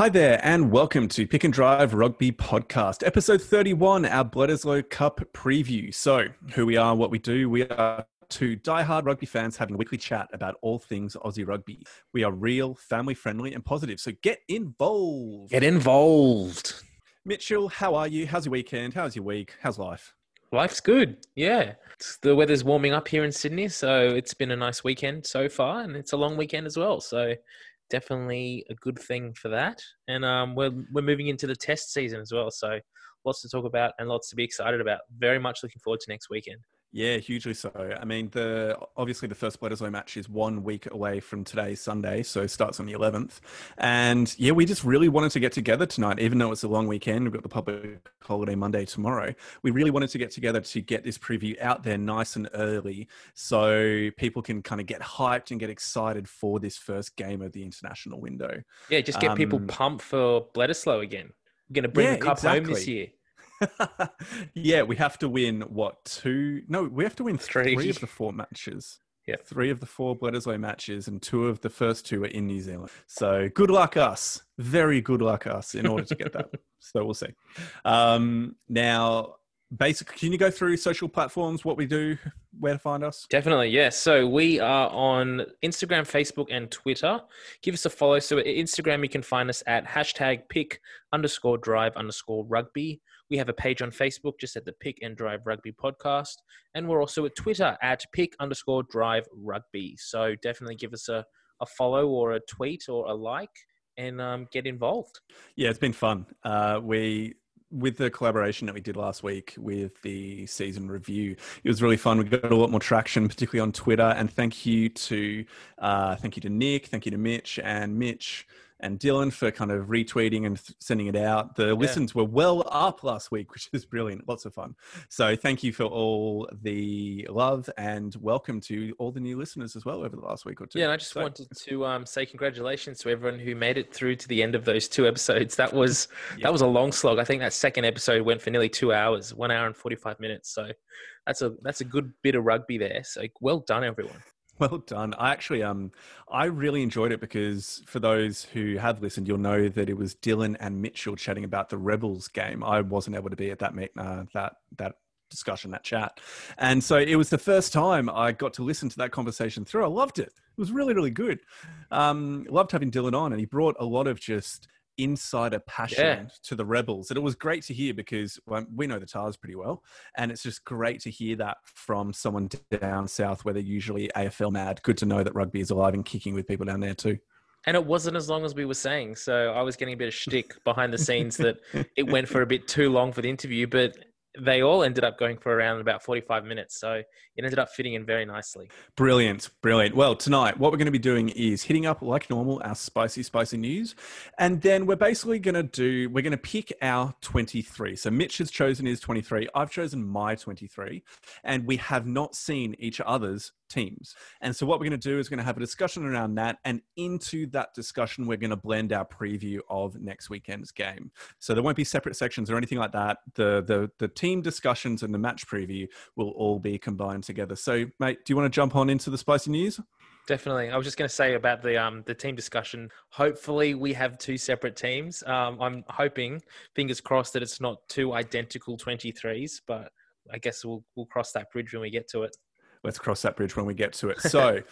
Hi there, and welcome to Pick and Drive Rugby Podcast, episode 31, our Bledisloe Cup preview. So, who we are, what we do, we are two die-hard rugby fans having a weekly chat about all things Aussie rugby. We are real, family friendly, and positive. So, get involved. Get involved. Mitchell, how are you? How's your weekend? How's your week? How's life? Life's good. Yeah. It's, the weather's warming up here in Sydney, so it's been a nice weekend so far, and it's a long weekend as well. So, definitely a good thing for that. And um, we're we're moving into the test season as well, so lots to talk about and lots to be excited about. Very much looking forward to next weekend. Yeah, hugely so. I mean, the obviously the first Bledisloe match is one week away from today, Sunday, so it starts on the 11th. And yeah, we just really wanted to get together tonight, even though it's a long weekend. We've got the public holiday Monday tomorrow. We really wanted to get together to get this preview out there nice and early, so people can kind of get hyped and get excited for this first game of the international window. Yeah, just get um, people pumped for Bledisloe again. We're going to bring yeah, the cup exactly. home this year. yeah, we have to win what two? No, we have to win three, three of the four matches. Yeah, three of the four Bledisloe matches, and two of the first two are in New Zealand. So good luck us, very good luck us, in order to get that. so we'll see. Um, now, basically, can you go through social platforms, what we do, where to find us? Definitely, yes. So we are on Instagram, Facebook, and Twitter. Give us a follow. So Instagram, you can find us at hashtag pick underscore drive underscore rugby. We have a page on Facebook just at the Pick and Drive Rugby podcast. And we're also at Twitter at pick underscore drive rugby. So definitely give us a, a follow or a tweet or a like and um, get involved. Yeah, it's been fun. Uh, we with the collaboration that we did last week with the season review, it was really fun. We got a lot more traction, particularly on Twitter. And thank you to uh, thank you to Nick, thank you to Mitch and Mitch and Dylan for kind of retweeting and th- sending it out. The yeah. listens were well up last week, which is brilliant. Lots of fun. So thank you for all the love and welcome to all the new listeners as well over the last week or two. Yeah, and I just so, wanted to um, say congratulations to everyone who made it through to the end of those two episodes. That was yeah. that was a long slog. I think that second episode went for nearly two hours, one hour and forty five minutes. So that's a that's a good bit of rugby there. So well done, everyone. Well done. I actually um I really enjoyed it because for those who have listened, you'll know that it was Dylan and Mitchell chatting about the Rebels game. I wasn't able to be at that uh, that that discussion, that chat, and so it was the first time I got to listen to that conversation through. I loved it. It was really really good. Um, loved having Dylan on, and he brought a lot of just insider passion yeah. to the rebels and it was great to hear because well, we know the Tahs pretty well and it's just great to hear that from someone down south where they're usually afl mad good to know that rugby is alive and kicking with people down there too and it wasn't as long as we were saying so i was getting a bit of shtick behind the scenes that it went for a bit too long for the interview but they all ended up going for around about 45 minutes. So it ended up fitting in very nicely. Brilliant. Brilliant. Well, tonight, what we're going to be doing is hitting up, like normal, our spicy, spicy news. And then we're basically going to do, we're going to pick our 23. So Mitch has chosen his 23. I've chosen my 23. And we have not seen each other's teams. And so, what we're going to do is we're going to have a discussion around that. And into that discussion, we're going to blend our preview of next weekend's game. So, there won't be separate sections or anything like that. The, the, the team discussions and the match preview will all be combined together. So, mate, do you want to jump on into the spicy news? Definitely. I was just going to say about the um the team discussion. Hopefully, we have two separate teams. Um, I'm hoping, fingers crossed, that it's not two identical 23s, but I guess we'll we'll cross that bridge when we get to it let's cross that bridge when we get to it. So,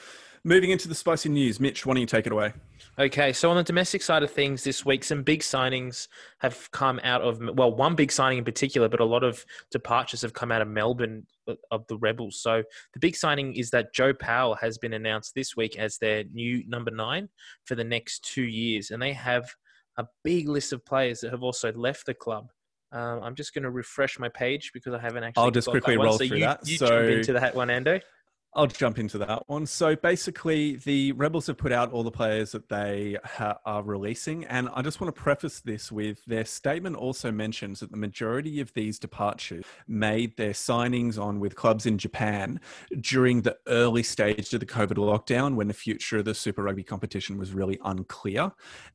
moving into the spicy news, Mitch, why don't you take it away? Okay, so on the domestic side of things this week, some big signings have come out of, well, one big signing in particular, but a lot of departures have come out of Melbourne uh, of the Rebels. So the big signing is that Joe Powell has been announced this week as their new number nine for the next two years. And they have a big list of players that have also left the club. Um, I'm just going to refresh my page because I haven't actually. I'll just quickly roll so through you, that. You so jump into that one, Ando. I'll jump into that one. So basically, the Rebels have put out all the players that they ha- are releasing. And I just want to preface this with their statement also mentions that the majority of these departures made their signings on with clubs in Japan during the early stage of the COVID lockdown when the future of the Super Rugby competition was really unclear.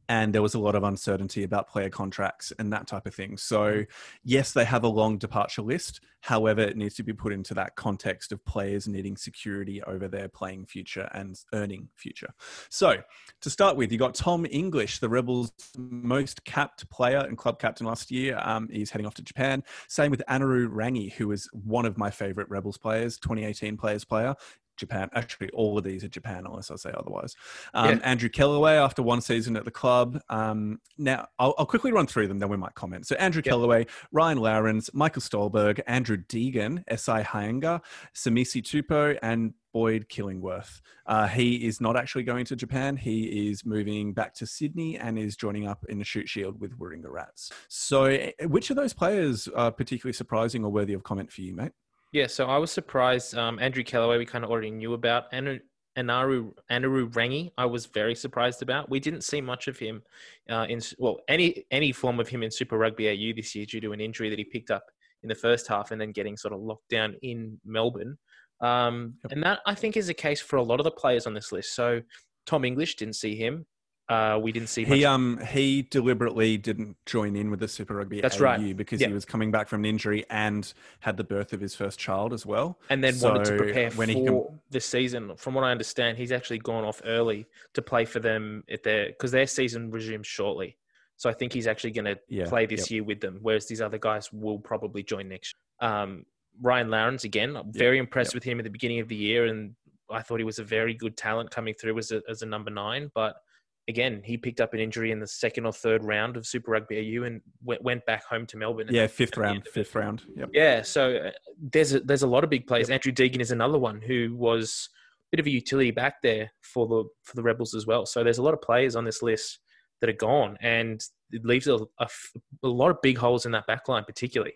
And there was a lot of uncertainty about player contracts and that type of thing. So, yes, they have a long departure list. However, it needs to be put into that context of players needing security security over their playing future and earning future. So, to start with, you got Tom English, the Rebels' most capped player and club captain last year. Um, he's heading off to Japan. Same with Anaru Rangi, who was one of my favorite Rebels players, 2018 players player. Japan. Actually, all of these are Japan, unless I say otherwise. Um, yeah. Andrew Kellaway, after one season at the club. Um, now, I'll, I'll, quickly run through them, then we might comment. So, Andrew yeah. Kellaway, Ryan Louwrens, Michael Stolberg, Andrew Deegan, S.I. Hyanga, Samisi Tupou, and Boyd Killingworth. Uh, he is not actually going to Japan. He is moving back to Sydney and is joining up in the Shute Shield with Warringah Rats. So, eh, which of those players are particularly surprising or worthy of comment for you, mate? Yeah, so I was surprised. Um, Andrew Kellaway, we kind of already knew about. Anaru, Anaru, Anaru Rangi, I was very surprised about. We didn't see much of him uh, in, well, any any form of him in Super Rugby AU this year due to an injury that he picked up in the first half and then getting sort of locked down in Melbourne. Um. And that, I think, is a case for a lot of the players on this list. So Tom English didn't see him. Uh, we didn't see. He um he deliberately didn't join in with the Super Rugby. That's AU right. Because he was coming back from an injury and had the birth of his first child as well, and then so wanted to prepare when for he can... this season. From what I understand, he's actually gone off early to play for them at their because their season resumes shortly. So I think he's actually going to yeah, play this yep. year with them, whereas these other guys will probably join next. Um, Ryan Louwrens again, I'm very yep. impressed yep. with him at the beginning of the year, and I thought he was a very good talent coming through as a, as a number nine, but again, he picked up an injury in the second or third round of Super Rugby AU and went back home to Melbourne. Yeah, fifth round, fifth round. Yep. Yeah, so uh, there's a, there's a lot of big players. Yep. Andrew Deegan is another one who was a bit of a utility back there for the for the Rebels as well. So there's a lot of players on this list that are gone, and it leaves a, a, a lot of big holes in that back line, particularly.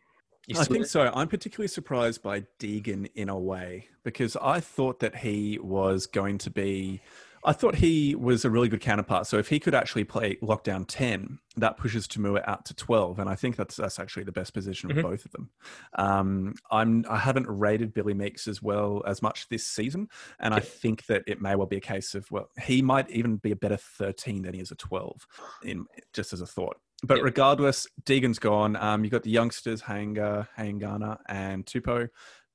I think so. I'm particularly surprised by Deegan in a way because I thought that he was going to be I thought he was a really good counterpart. So if he could actually play lockdown 10, that pushes To'omua out to 12. And I think that's that's actually the best position of mm-hmm. both of them. Um, I'm I haven't rated Billy Meakes as well as much this season. And I think that it may well be a case of, well, he might even be a better 13 than he is a 12, in just as a thought. But regardless, Deegan's gone. Um, you've got the youngsters, Hanga, Hangana, and Tupou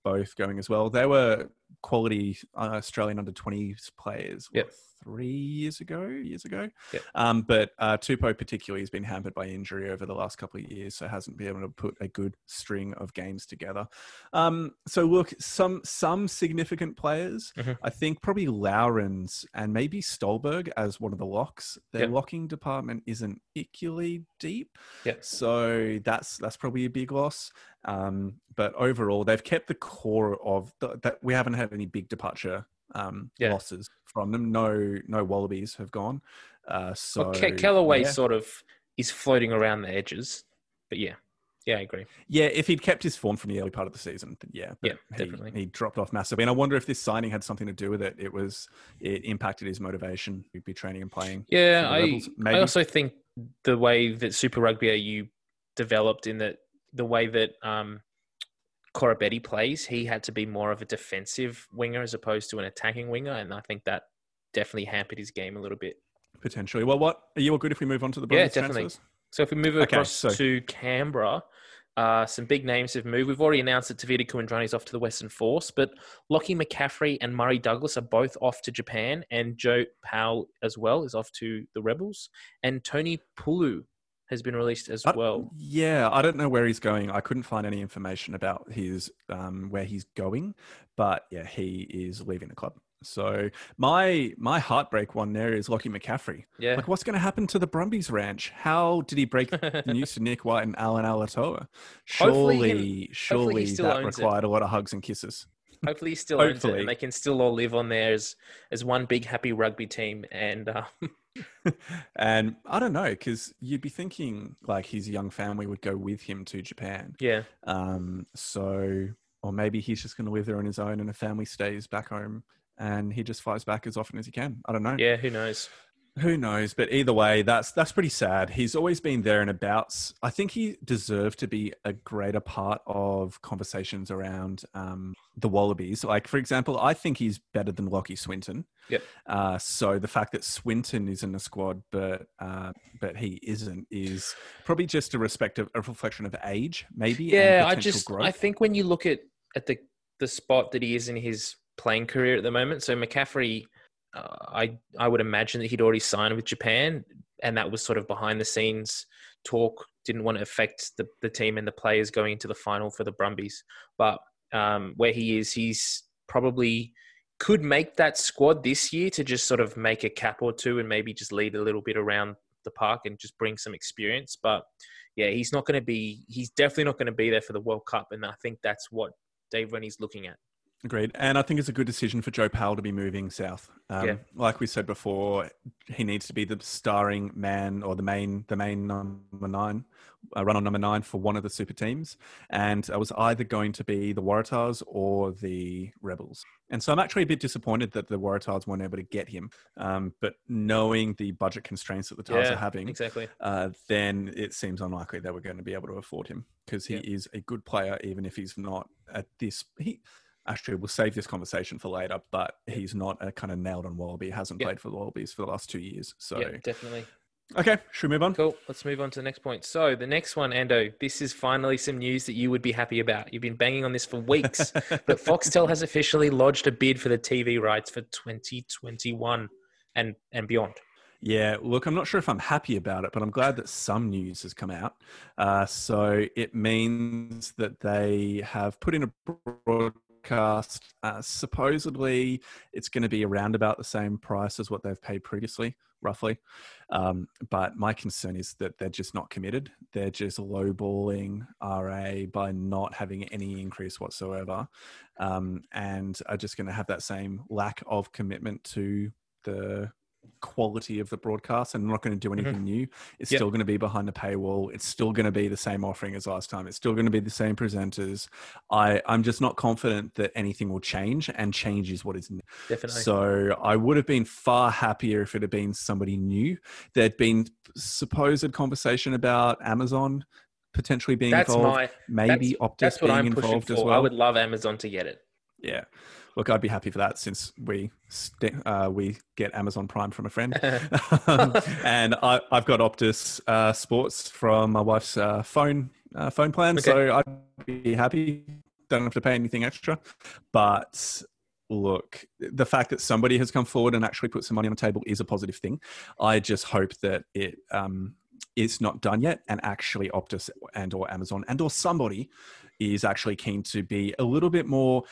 both going as well. They were quality uh, Australian under 20s players. Yep three years ago, years ago. Yep. Um, but uh, Tupou particularly has been hampered by injury over the last couple of years, so hasn't been able to put a good string of games together. Um, so look, some some significant players. Mm-hmm. I think probably Louwrens and maybe Stolberg as one of the locks. Their yep. locking department isn't equally deep, yep. so that's that's probably a big loss. Um, but overall, they've kept the core of the, that. We haven't had any big departure um, yeah. losses from them. No, no Wallabies have gone. Uh, so well, Ke- Kellaway yeah. sort of is floating around the edges, but yeah, yeah, I agree. Yeah, if he'd kept his form from the early part of the season, then yeah, yeah, he, definitely. He dropped off massively, and I wonder if this signing had something to do with it. It was it impacted his motivation. He'd be training and playing. Yeah, I I also think the way that Super Rugby you developed in that the way that um, Koroibete plays, he had to be more of a defensive winger as opposed to an attacking winger, and I think that definitely hampered his game a little bit. Potentially. Well, what are you all good if we move on to the yeah, definitely. Transfers? So if we move across okay, so... to Canberra, uh, some big names have moved. We've already announced that Kuridrani is off to the Western Force, but Lachie McCaffrey and Murray Douglas are both off to Japan, and Joe Powell as well is off to the Rebels, and Tony Pulu has been released as I, well. Yeah, I don't know where he's going. I couldn't find any information about his um, where he's going, but yeah, he is leaving the club. So my my heartbreak one there is Lachie McCaffrey. Yeah, like what's going to happen to the Brumbies Ranch? How did he break the news to Nick White and Allan Alaalatoa? Surely, surely that required it. a lot of hugs and kisses. Hopefully, he still Hopefully. owns it, and they can still all live on there as as one big happy rugby team. And um, and I don't know because you'd be thinking like his young family would go with him to Japan. Yeah. Um. So, or maybe he's just going to live there on his own, and a family stays back home, and he just flies back as often as he can. I don't know. Yeah. Who knows? Who knows? But either way, that's that's pretty sad. He's always been there and abouts. I think he deserved to be a greater part of conversations around um, the Wallabies. Like, for example, I think he's better than Lachie Swinton. Yep. Uh, so the fact that Swinton is in the squad, but uh, but he isn't, is probably just a respect of a reflection of age, maybe. Yeah, I just growth. I think when you look at at the the spot that he is in his playing career at the moment. So McCaffrey, uh, I I would imagine that he'd already signed with Japan, and that was sort of behind the scenes talk. Didn't want to affect the, the team and the players going into the final for the Brumbies. But um, where he is, he's probably could make that squad this year to just sort of make a cap or two and maybe just lead a little bit around the park and just bring some experience. But yeah, he's not going to be. He's definitely not going to be there for the World Cup, and I think that's what Dave Rennie's looking at. Agreed. And I think it's a good decision for Joe Powell to be moving south. Um, yeah. Like we said before, he needs to be the starring man or the main, the main number nine, uh, run on number nine for one of the super teams. And it was either going to be the Waratahs or the Rebels. And so I'm actually a bit disappointed that the Waratahs weren't able to get him. Um, but knowing the budget constraints that the Tahs yeah, are having, exactly, uh, then it seems unlikely that we're going to be able to afford him because he yeah. is a good player, even if he's not at this. He, actually we'll save this conversation for later, but he's not a kind of nailed on Wallaby. He hasn't played for the Wallabies for the last two years. So yeah, definitely. Okay, should we move on? Cool. Let's move on to the next point. So the next one, Ando, this is finally some news that you would be happy about. You've been banging on this for weeks, but Foxtel has officially lodged a bid for the TV rights for 2021 and and beyond. Yeah, look, I'm not sure if I'm happy about it, but I'm glad that some news has come out. Uh, so it means that they have put in a broad podcast. Uh, supposedly, it's going to be around about the same price as what they've paid previously, roughly. Um, but my concern is that they're just not committed. They're just lowballing RA by not having any increase whatsoever, um, and are just going to have that same lack of commitment to the quality of the broadcast and not going to do anything mm-hmm. new. It's yep. still going to be behind the paywall. It's still going to be the same offering as last time. It's still going to be the same presenters. I, I'm just not confident that anything will change and change is what is new. Definitely. So I would have been far happier if it had been somebody new. There'd been supposed conversation about Amazon potentially being that's involved. My, maybe that's, Optus that's being involved as well. I would love Amazon to get it. Yeah look, I'd be happy for that since we st- uh, we get Amazon Prime from a friend, um, and I, have got Optus uh, Sports from my wife's uh, phone uh, phone plan, okay. so I'd be happy. Don't have to pay anything extra, but look, the fact that somebody has come forward and actually put some money on the table is a positive thing. I just hope that it um, is not done yet, and actually Optus and or Amazon and or somebody is actually keen to be a little bit more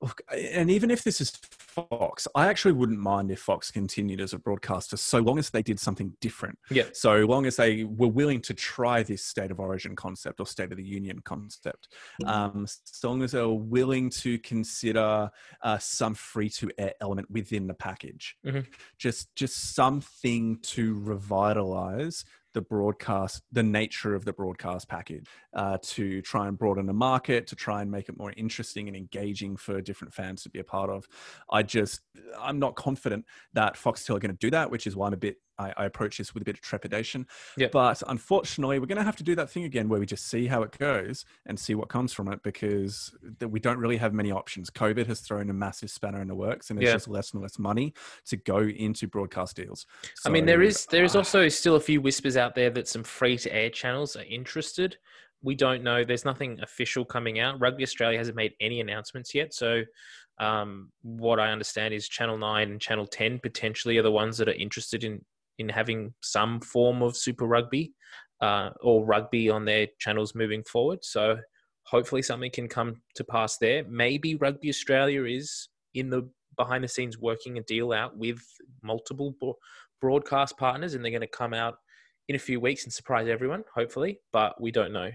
look, and even if this is Fox, I actually wouldn't mind if Fox continued as a broadcaster so long as they did something different. Yeah. So long as they were willing to try this state of origin concept or state of the union concept, um, so long as they were willing to consider uh, some free to air element within the package, mm-hmm. just just something to revitalize the broadcast, the nature of the broadcast package uh, to try and broaden the market, to try and make it more interesting and engaging for different fans to be a part of. I just, I'm not confident that Foxtel are going to do that, which is why I'm a bit I, I, approach this with a bit of trepidation. Yeah. But unfortunately, we're going to have to do that thing again where we just see how it goes and see what comes from it because we don't really have many options. COVID has thrown a massive spanner in the works, and there's yeah. just less and less money to go into broadcast deals. So, I mean, there is there is uh, also still a few whispers out there that some free to air channels are interested. We don't know. There's nothing official coming out. Rugby Australia hasn't made any announcements yet, so um, what I understand is Channel 9 and Channel 10 potentially are the ones that are interested in in having some form of Super Rugby uh, or rugby on their channels moving forward. So hopefully something can come to pass there. Maybe Rugby Australia is in the behind the scenes working a deal out with multiple broadcast partners, and they're going to come out in a few weeks and surprise everyone. Hopefully, but we don't know.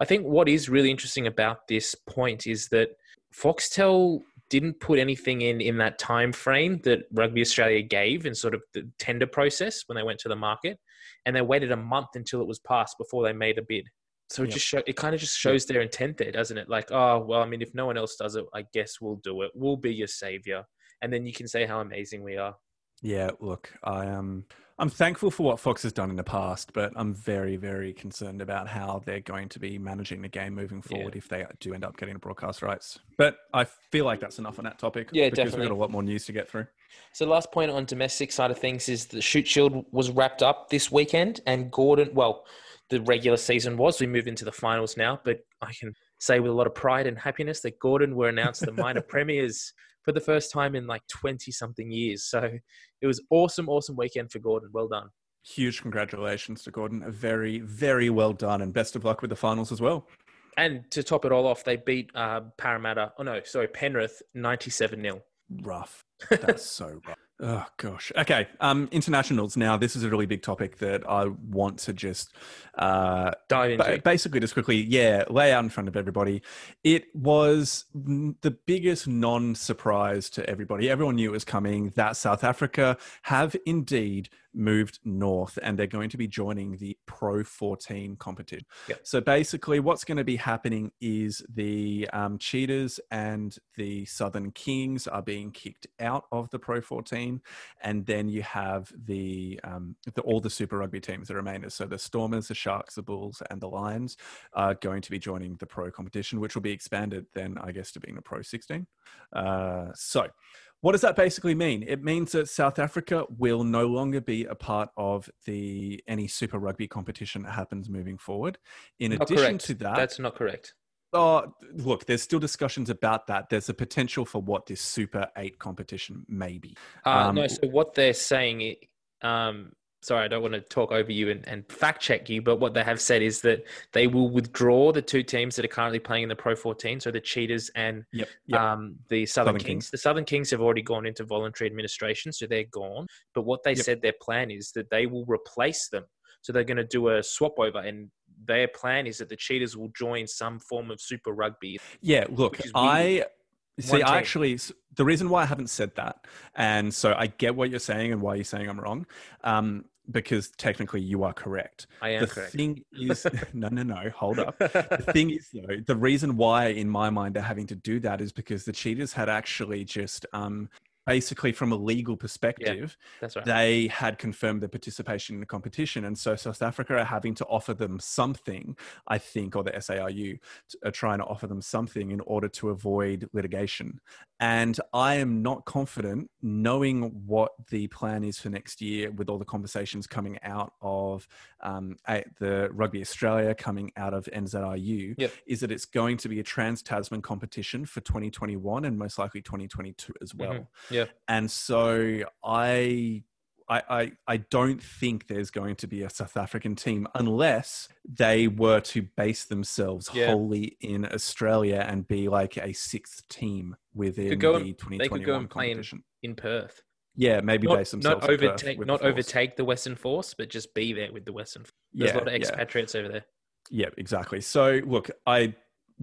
I think what is really interesting about this point is that Foxtel didn't put anything in in that time frame that Rugby Australia gave in sort of the tender process when they went to the market, and they waited a month until it was passed before they made a bid. So it yep. just show, it kind of just shows their intent there, doesn't it? Like, oh well, I mean, if no one else does it, I guess we'll do it. We'll be your savior, and then you can say how amazing we are. Yeah, look, I am. Um, I'm thankful for what Fox has done in the past, but I'm very, very concerned about how they're going to be managing the game moving forward yeah. if they do end up getting broadcast rights. But I feel like that's enough on that topic. Yeah, because definitely. We've got a lot more news to get through. So, last point on domestic side of things is the Shute Shield was wrapped up this weekend, and Gordon. Well, the regular season was. We move into the finals now, but I can say with a lot of pride and happiness that Gordon were announced the minor premiers for the first time in like 20 something years. So it was awesome, awesome weekend for Gordon. Well done. Huge congratulations to Gordon. A very, very well done, and best of luck with the finals as well. And to top it all off, they beat uh, Parramatta. Oh no, sorry, Penrith, ninety-seven 0 Rough. That's so rough. Oh gosh. Okay. Um, internationals. Now, this is a really big topic that I want to just uh, dive into. basically, just quickly, yeah, lay out in front of everybody. It was the biggest non-surprise to everybody. Everyone knew it was coming. That South Africa have indeed moved north and they're going to be joining the Pro 14 competition. Yep. So basically, what's going to be happening is the um, Cheetahs and the Southern Kings are being kicked out of the Pro 14, and then you have the, um, the all the Super Rugby teams, the remainers. So the Stormers, the Sharks, the Bulls, and the Lions are going to be joining the Pro competition, which will be expanded then, I guess, to being the Pro 16. Uh, so what does that basically mean? It means that South Africa will no longer be a part of the any Super Rugby competition that happens moving forward. In not addition correct. to that, that's not correct. Oh, look, there's still discussions about that. There's a potential for what this Super Eight competition may be. Uh, um, no, so what they're saying, um, sorry, I don't want to talk over you and, and, fact check you, but what they have said is that they will withdraw the two teams that are currently playing in the Pro 14, so the Cheetahs and yep, yep. Um, the Southern, Southern Kings. Kings. The Southern Kings have already gone into voluntary administration, so they're gone. But what they yep. said their plan is that they will replace them. So they're going to do a swap over, and their plan is that the Cheetahs will join some form of Super Rugby. Yeah, look, I. See, I actually, the reason why I haven't said that, and so I get what you're saying and why you're saying I'm wrong. Um, because technically you are correct. I am the correct. thing is, no, no, no, hold up. The thing is, though, the reason why, in my mind, they're having to do that is because the Cheetahs had actually just um, basically from a legal perspective, yeah, right. they had confirmed their participation in the competition. And so South Africa are having to offer them something, I think, or the SARU are trying to offer them something in order to avoid litigation. And I am not confident, knowing what the plan is for next year, with all the conversations coming out of um, the Rugby Australia, coming out of NZRU, yep. is that it's going to be a trans Tasman competition for 2021 and most likely 2022 as well. Mm-hmm. Yeah. And so I I, I, I don't think there's going to be a South African team unless they were to base themselves yeah. wholly in Australia and be like a sixth team within the 2021 they could go and play in, in Perth. Yeah, maybe not, base themselves. Not overtake, not the overtake the Western Force, but just be there with the Western. Force. There's yeah, a lot of expatriates yeah. over there. Yeah, exactly. So look, I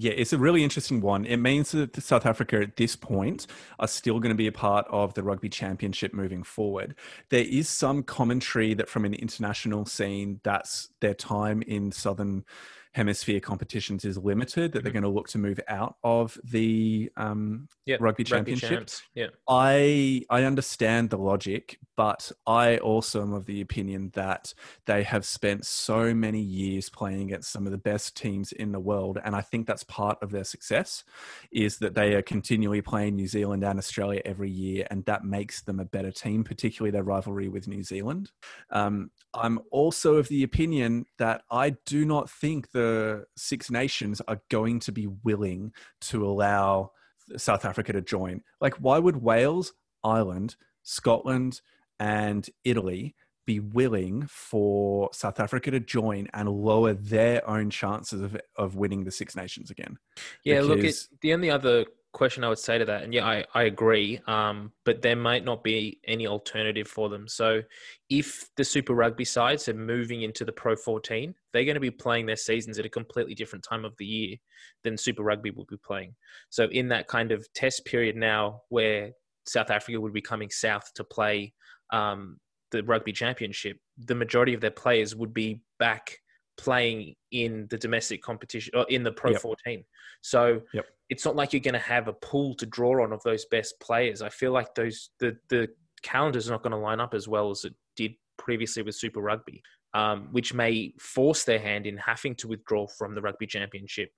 yeah, it's a really interesting one. It means that South Africa at this point are still going to be a part of the rugby championship moving forward. There is some commentary that from an international scene that's their time in Southern hemisphere competitions is limited, that mm-hmm. they're going to look to move out of the um, yep. rugby championship. Rugby yeah, I I understand the logic, but I also am of the opinion that they have spent so many years playing against some of the best teams in the world, and I think that's part of their success, is that they are continually playing New Zealand and Australia every year, and that makes them a better team, particularly their rivalry with New Zealand. Um, I'm also of the opinion that I do not think the Six Nations are going to be willing to allow South Africa to join. Like, why would Wales, Ireland, Scotland, and Italy be willing for South Africa to join and lower their own chances of, of winning the Six Nations again? Yeah, because... look, it, the only other question I would say to that, and yeah, I, I agree, um, but there might not be any alternative for them. So if the Super Rugby sides are moving into the Pro 14, they're going to be playing their seasons at a completely different time of the year than Super Rugby will be playing. So in that kind of test period now where South Africa would be coming south to play um, the Rugby Championship, the majority of their players would be back playing in the domestic competition or in the Pro yep. 14. So yep it's not like you're going to have a pool to draw on of those best players. I feel like those the the calendar's not going to line up as well as it did previously with Super Rugby, um, which may force their hand in having to withdraw from the Rugby Championship.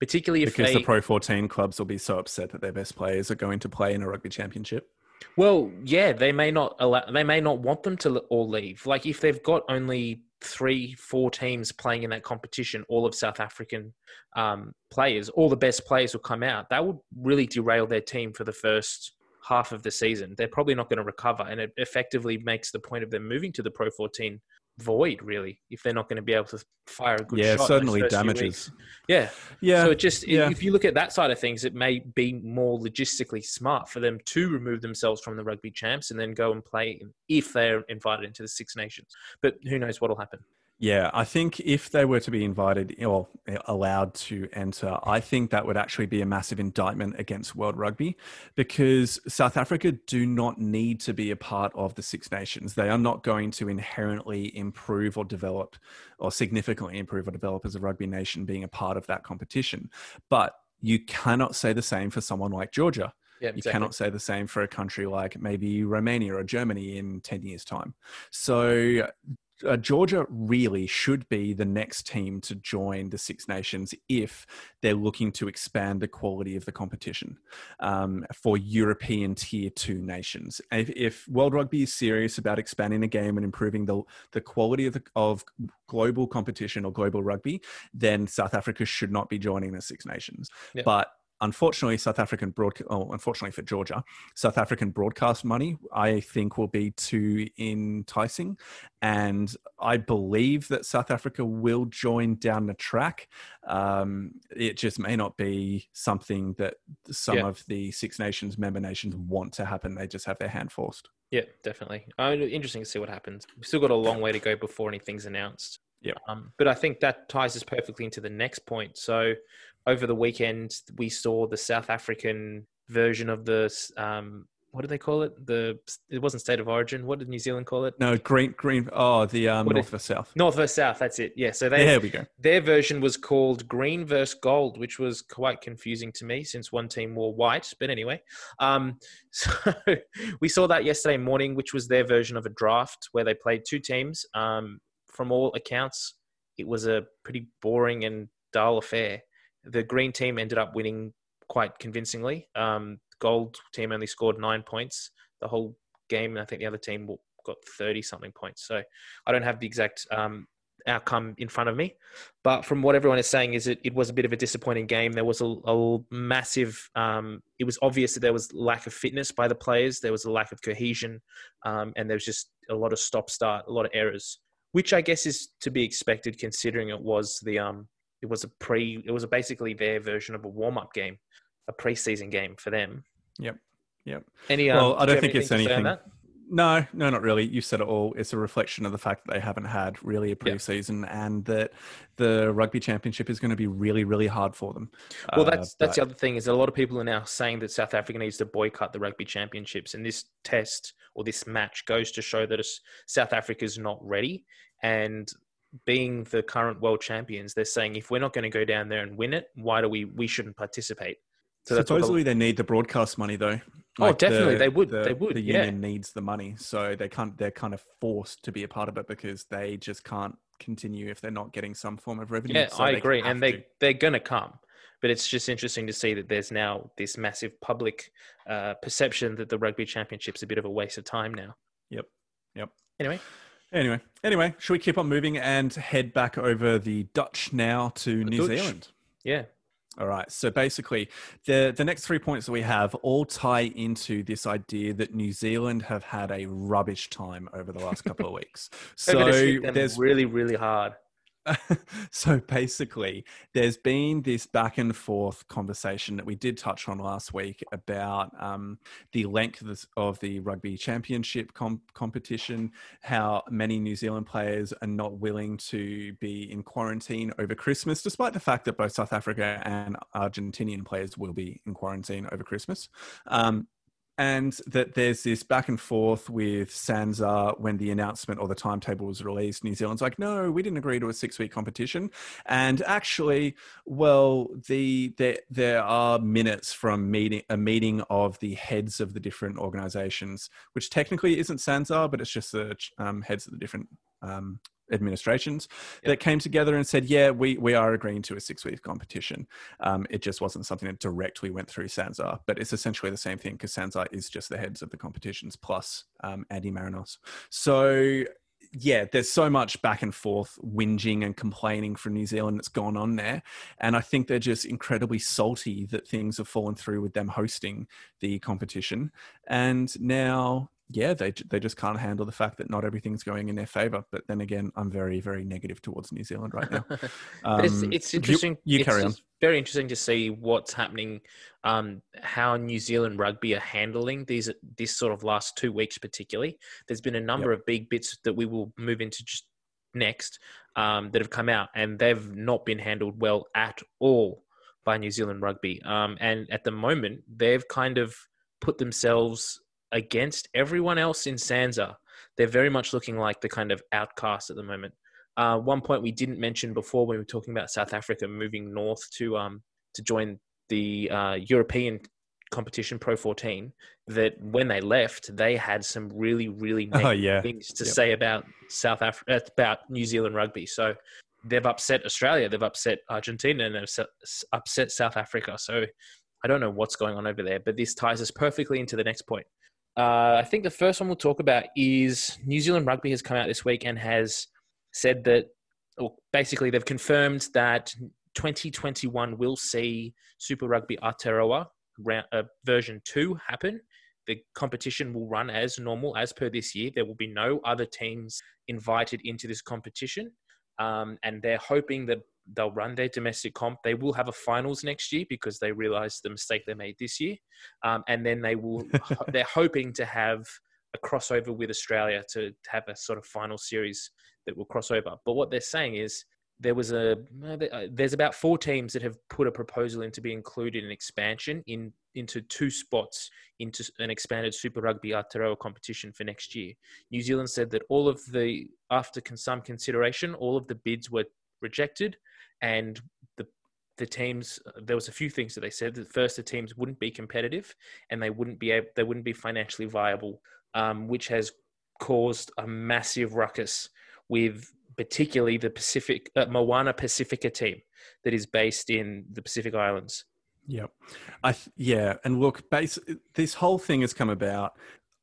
Particularly if because they, the Pro 14 clubs will be so upset that their best players are going to play in a rugby championship. Well, yeah, they may not allow, they may not want them to all leave. Like if they've got only three, four teams playing in that competition, all of South African um, players, all the best players will come out. That would really derail their team for the first half of the season, they're probably not going to recover, and it effectively makes the point of them moving to the Pro 14 void really if they're not going to be able to fire a good yeah, shot. certainly damages. Yeah, yeah. So it just yeah. if you look at that side of things, it may be more logistically smart for them to remove themselves from the rugby champs and then go and play if they're invited into the Six Nations. But who knows what'll happen? Yeah, I think if they were to be invited eh, or eh, allowed to enter, I think that would actually be a massive indictment against World Rugby because South Africa do not need to be a part of the Six Nations. They are not going to inherently improve or develop or significantly improve or develop as a rugby nation being a part of that competition. But you cannot say the same for someone like Georgia. Yeah, you cannot say the same for a country like maybe Romania or Germany in 10 years' time. So uh, Georgia really should be the next team to join the Six Nations if they're looking to expand the quality of the competition um, for European tier two nations. If, if, World Rugby is serious about expanding the game and improving the, the quality of, the, of global competition or global rugby, then South Africa should not be joining the Six Nations. Yep. But unfortunately, South African broadcast, oh, unfortunately for Georgia, South African broadcast money, I think will be too enticing. And I believe that South Africa will join down the track. Um, it just may not be something that some Yeah. of the Six Nations member nations want to happen. They just have their hand forced. Yeah, definitely. Uh, interesting to see what happens. We've still got a long way to go before anything's announced. Yep. Um, but I think that ties us perfectly into the next point. So over the weekend, we saw the South African version of the um, what do they call it? The it wasn't state of origin. What did New Zealand call it? No, green, green. Oh, the um, North versus South. North versus South. That's it. Yeah. So they There we go. their version was called Green versus Gold, which was quite confusing to me since one team wore white. But anyway, um, so we saw that yesterday morning, which was their version of a draft where they played two teams. Um, from all accounts, it was a pretty boring and dull affair. The green team ended up winning quite convincingly. Um, gold team only scored nine points the whole game, and I think the other team got thirty something points. So I don't have the exact um, outcome in front of me. But from what everyone is saying, is it, it was a bit of a disappointing game. There was a, a massive. Um, it was obvious that there was lack of fitness by the players. There was a lack of cohesion, um, and there was just a lot of stop start, a lot of errors, which I guess is to be expected considering it was the um, it was a pre. It was a basically their version of a warm up game, a preseason game for them. Yep. Yep. Any? Um, Well, I do don't think it's to say on anything. No, no, not really. You said it all. It's a reflection of the fact that they haven't had really a preseason and that the rugby championship is going to be really, really hard for them. Well, Uh, that's that's the other thing is that a lot of people are now saying that South Africa needs to boycott the rugby championships, and this test or this match goes to show that South Africa is not ready. And being the current world champions, they're saying if we're not going to go down there and win it, why do we we shouldn't participate? So the- Supposedly they need the broadcast money though. Oh, definitely, they would- The, they would, The yeah. union needs the money, so they can't. They're kind of forced to be a part of it because they just can't continue if they're not getting some form of revenue. Yeah, So I agree, and they to. they're going to come. But it's just interesting to see that there's now this massive public uh, perception that the rugby championship's a bit of a waste of time now. Yep. Yep. Anyway, Anyway, anyway, should we keep on moving and head back over the Dutch now to New Dutch. Zealand? yeah, All right. So basically, the the next three points that we have all tie into this idea that New Zealand have had a rubbish time over the last couple of weeks. So COVID hit them there's really really hard. so basically, there's been this back and forth conversation that we did touch on last week about um, the length of, the rugby championship com- competition, how many New Zealand players are not willing to be in quarantine over Christmas, despite the fact that both South Africa and Argentinian players will be in quarantine over Christmas. Um, and that there's this back and forth with SANZAAR when the announcement or the timetable was released. New Zealand's like, no, we didn't agree to a six week competition. And actually, well, the there there are minutes from meeting a meeting of the heads of the different organizations, which technically isn't SANZAAR, but it's just the um, heads of the different um, administrations that came together and said, yeah, we, we are agreeing to a six week competition. Um, it just wasn't something that directly went through SANZAAR, but it's essentially the same thing because SANZAAR is just the heads of the competitions plus um, Andy Marinos. So yeah, there's so much back and forth whinging and complaining from New Zealand that's gone on there. And I think they're just incredibly salty that things have fallen through with them hosting the competition. And now yeah, they they just can't handle the fact that not everything's going in their favor. But then again, I'm very very negative towards New Zealand right now. Um, it's, it's interesting. You, you carry on. Very interesting to see what's happening, um, how New Zealand rugby are handling these this sort of last two weeks, particularly. There's been a number yep. of big bits that we will move into just next um, that have come out, and they've not been handled well at all by New Zealand rugby. Um, and at the moment, they've kind of put themselves against everyone else in SANZAAR. They're very much looking like the kind of outcast at the moment. Uh, one point we didn't mention before when we were talking about South Africa moving north to um, to join the uh, European competition Pro 14 that when they left they had some really really oh, yeah. things to yep. say about South Africa uh, about New Zealand rugby. So they've upset Australia, they've upset Argentina, and they've upset South Africa. So I don't know what's going on over there, but this ties us perfectly into the next point. Uh, I think the first one we'll talk about is New Zealand Rugby has come out this week and has said that, or basically, they've confirmed that 2021 will see Super Rugby Aotearoa round, uh, version 2 happen. The competition will run as normal, as per this year. There will be no other teams invited into this competition. Um, and they're hoping that they'll run their domestic comp. They will have a finals next year because they realised the mistake they made this year, um, and then they will. they're hoping to have a crossover with Australia to have a sort of final series that will cross over. But what they're saying is there was a uh, there's about four teams that have put a proposal in to be included in expansion in into two spots into an expanded Super Rugby Aotearoa competition for next year. New Zealand said that all of the after some consideration, all of the bids were rejected, and the the teams there was a few things that they said. That first, the teams wouldn't be competitive, and they wouldn't be able, they wouldn't be financially viable, um, which has caused a massive ruckus with particularly the Pacific uh, Moana Pacifica team that is based in the Pacific Islands. Yeah, I yeah, and look, base this whole thing has come about.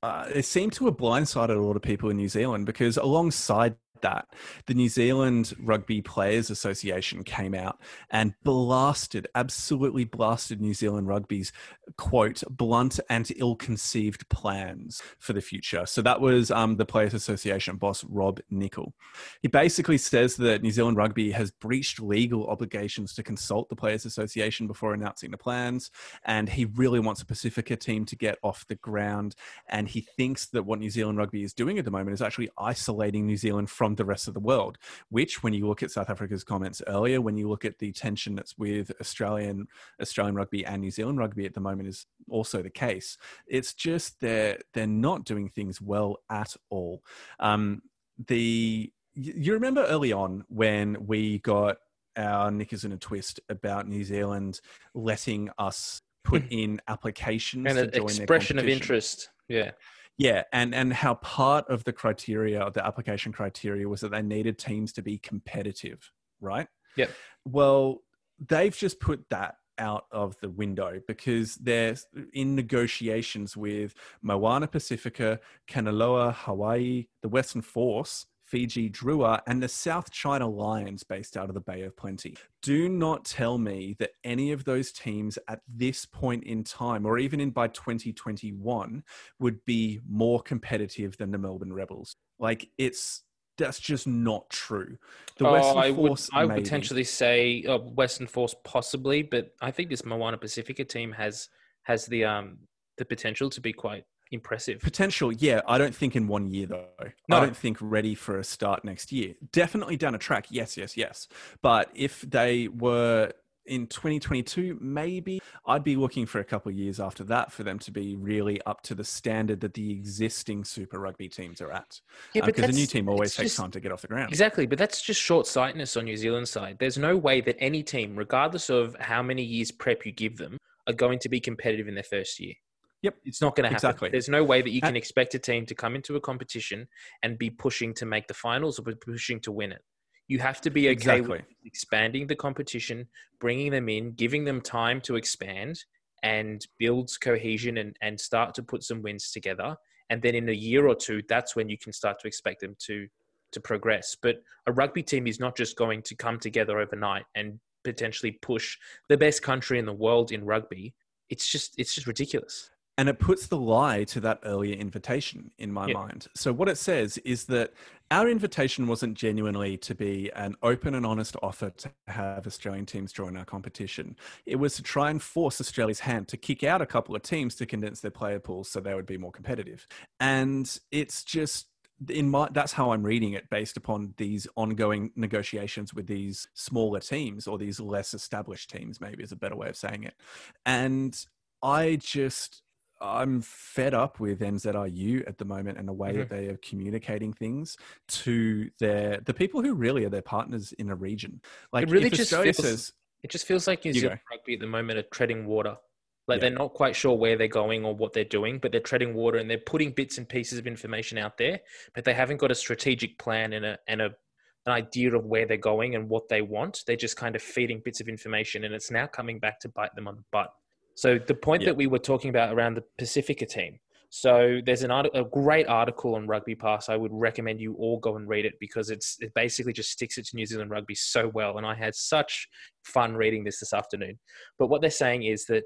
Uh, it seemed to have blindsided a lot of people in New Zealand because alongside that, the New Zealand Rugby Players Association came out and blasted, absolutely blasted New Zealand Rugby's quote, blunt and ill conceived plans for the future. So that was um, the Players Association boss, Rob Nichol. He basically says that New Zealand Rugby has breached legal obligations to consult the Players Association before announcing the plans. And he really wants a Pacifica team to get off the ground. And he thinks that what New Zealand Rugby is doing at the moment is actually isolating New Zealand from from the rest of the world, which when you look at South Africa's comments earlier, when you look at the tension that's with Australian Australian rugby and New Zealand rugby at the moment is also the case. It's just they're they're not doing things well at all. Um, the you remember early on when we got our knickers in a twist about New Zealand letting us put in applications and an expression of interest. Yeah. Yeah, and and how part of the criteria the application criteria was that they needed teams to be competitive, right? Yeah. Well, they've just put that out of the window because they're in negotiations with Moana Pacifica, Kanaloa, Hawaii, the Western Force, Fiji Drua, and the South China Lions based out of the Bay of Plenty. Do not tell me that any of those teams at this point in time, or even in by 2021, would be more competitive than the Melbourne Rebels. Like it's that's just not true. The oh, Western I Force, would, I would potentially say uh, Western Force possibly, but I think this Moana Pacifica team has has the um the potential to be quite impressive. Potential, yeah. I don't think in one year though. No. I don't think ready for a start next year. Definitely down a track, yes, yes, yes. But if they were in 2022, maybe I'd be looking for a couple of years after that for them to be really up to the standard that the existing Super Rugby teams are at. Yeah, because uh, a new team always takes just, time to get off the ground. Exactly, but that's just short sightedness on New Zealand's side. There's no way that any team, regardless of how many years prep you give them, are going to be competitive in their first year. Yep. It's not going to happen. Exactly. There's no way that you can expect a team to come into a competition and be pushing to make the finals or be pushing to win it. You have to be okay exactly. with expanding the competition, bringing them in, giving them time to expand and build cohesion and, and start to put some wins together. And then in a year or two, that's when you can start to expect them to to progress. But a rugby team is not just going to come together overnight and potentially push the best country in the world in rugby. It's just it's just ridiculous. And it puts the lie to that earlier invitation in my mind. So, what it says is that our invitation wasn't genuinely to be an open and honest offer to have Australian teams join our competition. It was to try and force Australia's hand to kick out a couple of teams to condense their player pools so they would be more competitive. And it's just in my that's how i'm reading it based upon these ongoing negotiations with these smaller teams or these less established teams maybe is a better way of saying it and i just I'm fed up with NZRU at the moment and the way mm-hmm. that they are communicating things to their the people who really are their partners in a region. Like it really just feels, says, it just feels like New Zealand rugby at the moment are treading water. Like yeah. they're not quite sure where they're going or what they're doing, but they're treading water and they're putting bits and pieces of information out there, but they haven't got a strategic plan and a and a an idea of where they're going and what they want. They're just kind of feeding bits of information, and it's now coming back to bite them on the butt. So the point yeah. that we were talking about around the Pacifica team. So there's an art- a great article on Rugby Pass. I would recommend you all go and read it because it's it basically just sticks it to New Zealand rugby so well, and I had such fun reading this this afternoon. But what they're saying is that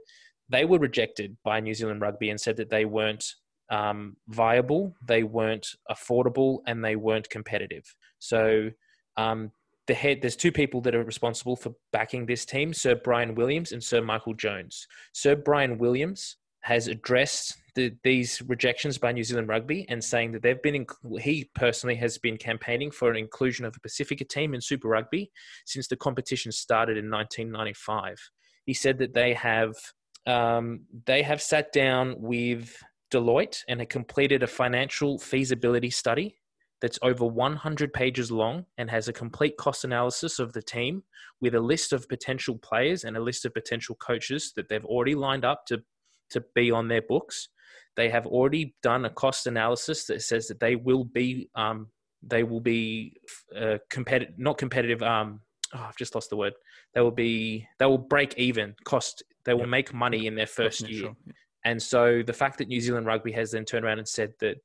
they were rejected by New Zealand rugby and said that they weren't um, viable, they weren't affordable, and they weren't competitive. So um, the head there's two people that are responsible for backing this team sir bryan williams and sir michael jones. Sir bryan williams has addressed the, these rejections by new zealand rugby and saying that they've been in, he personally has been campaigning for an inclusion of a pacifica team in super rugby since the competition started in 1995 he said that they have um, they have sat down with deloitte and have completed a financial feasibility study that's over 100 pages long and has a complete cost analysis of the team with a list of potential players and a list of potential coaches that they've already lined up to, to be on their books. They have already done a cost analysis that says that they will be um, they will be uh, competitive, not competitive. Um, oh, I've just lost the word. They will be they will break even cost. They will yep. make money in their first year. And so the fact that New Zealand Rugby has then turned around and said that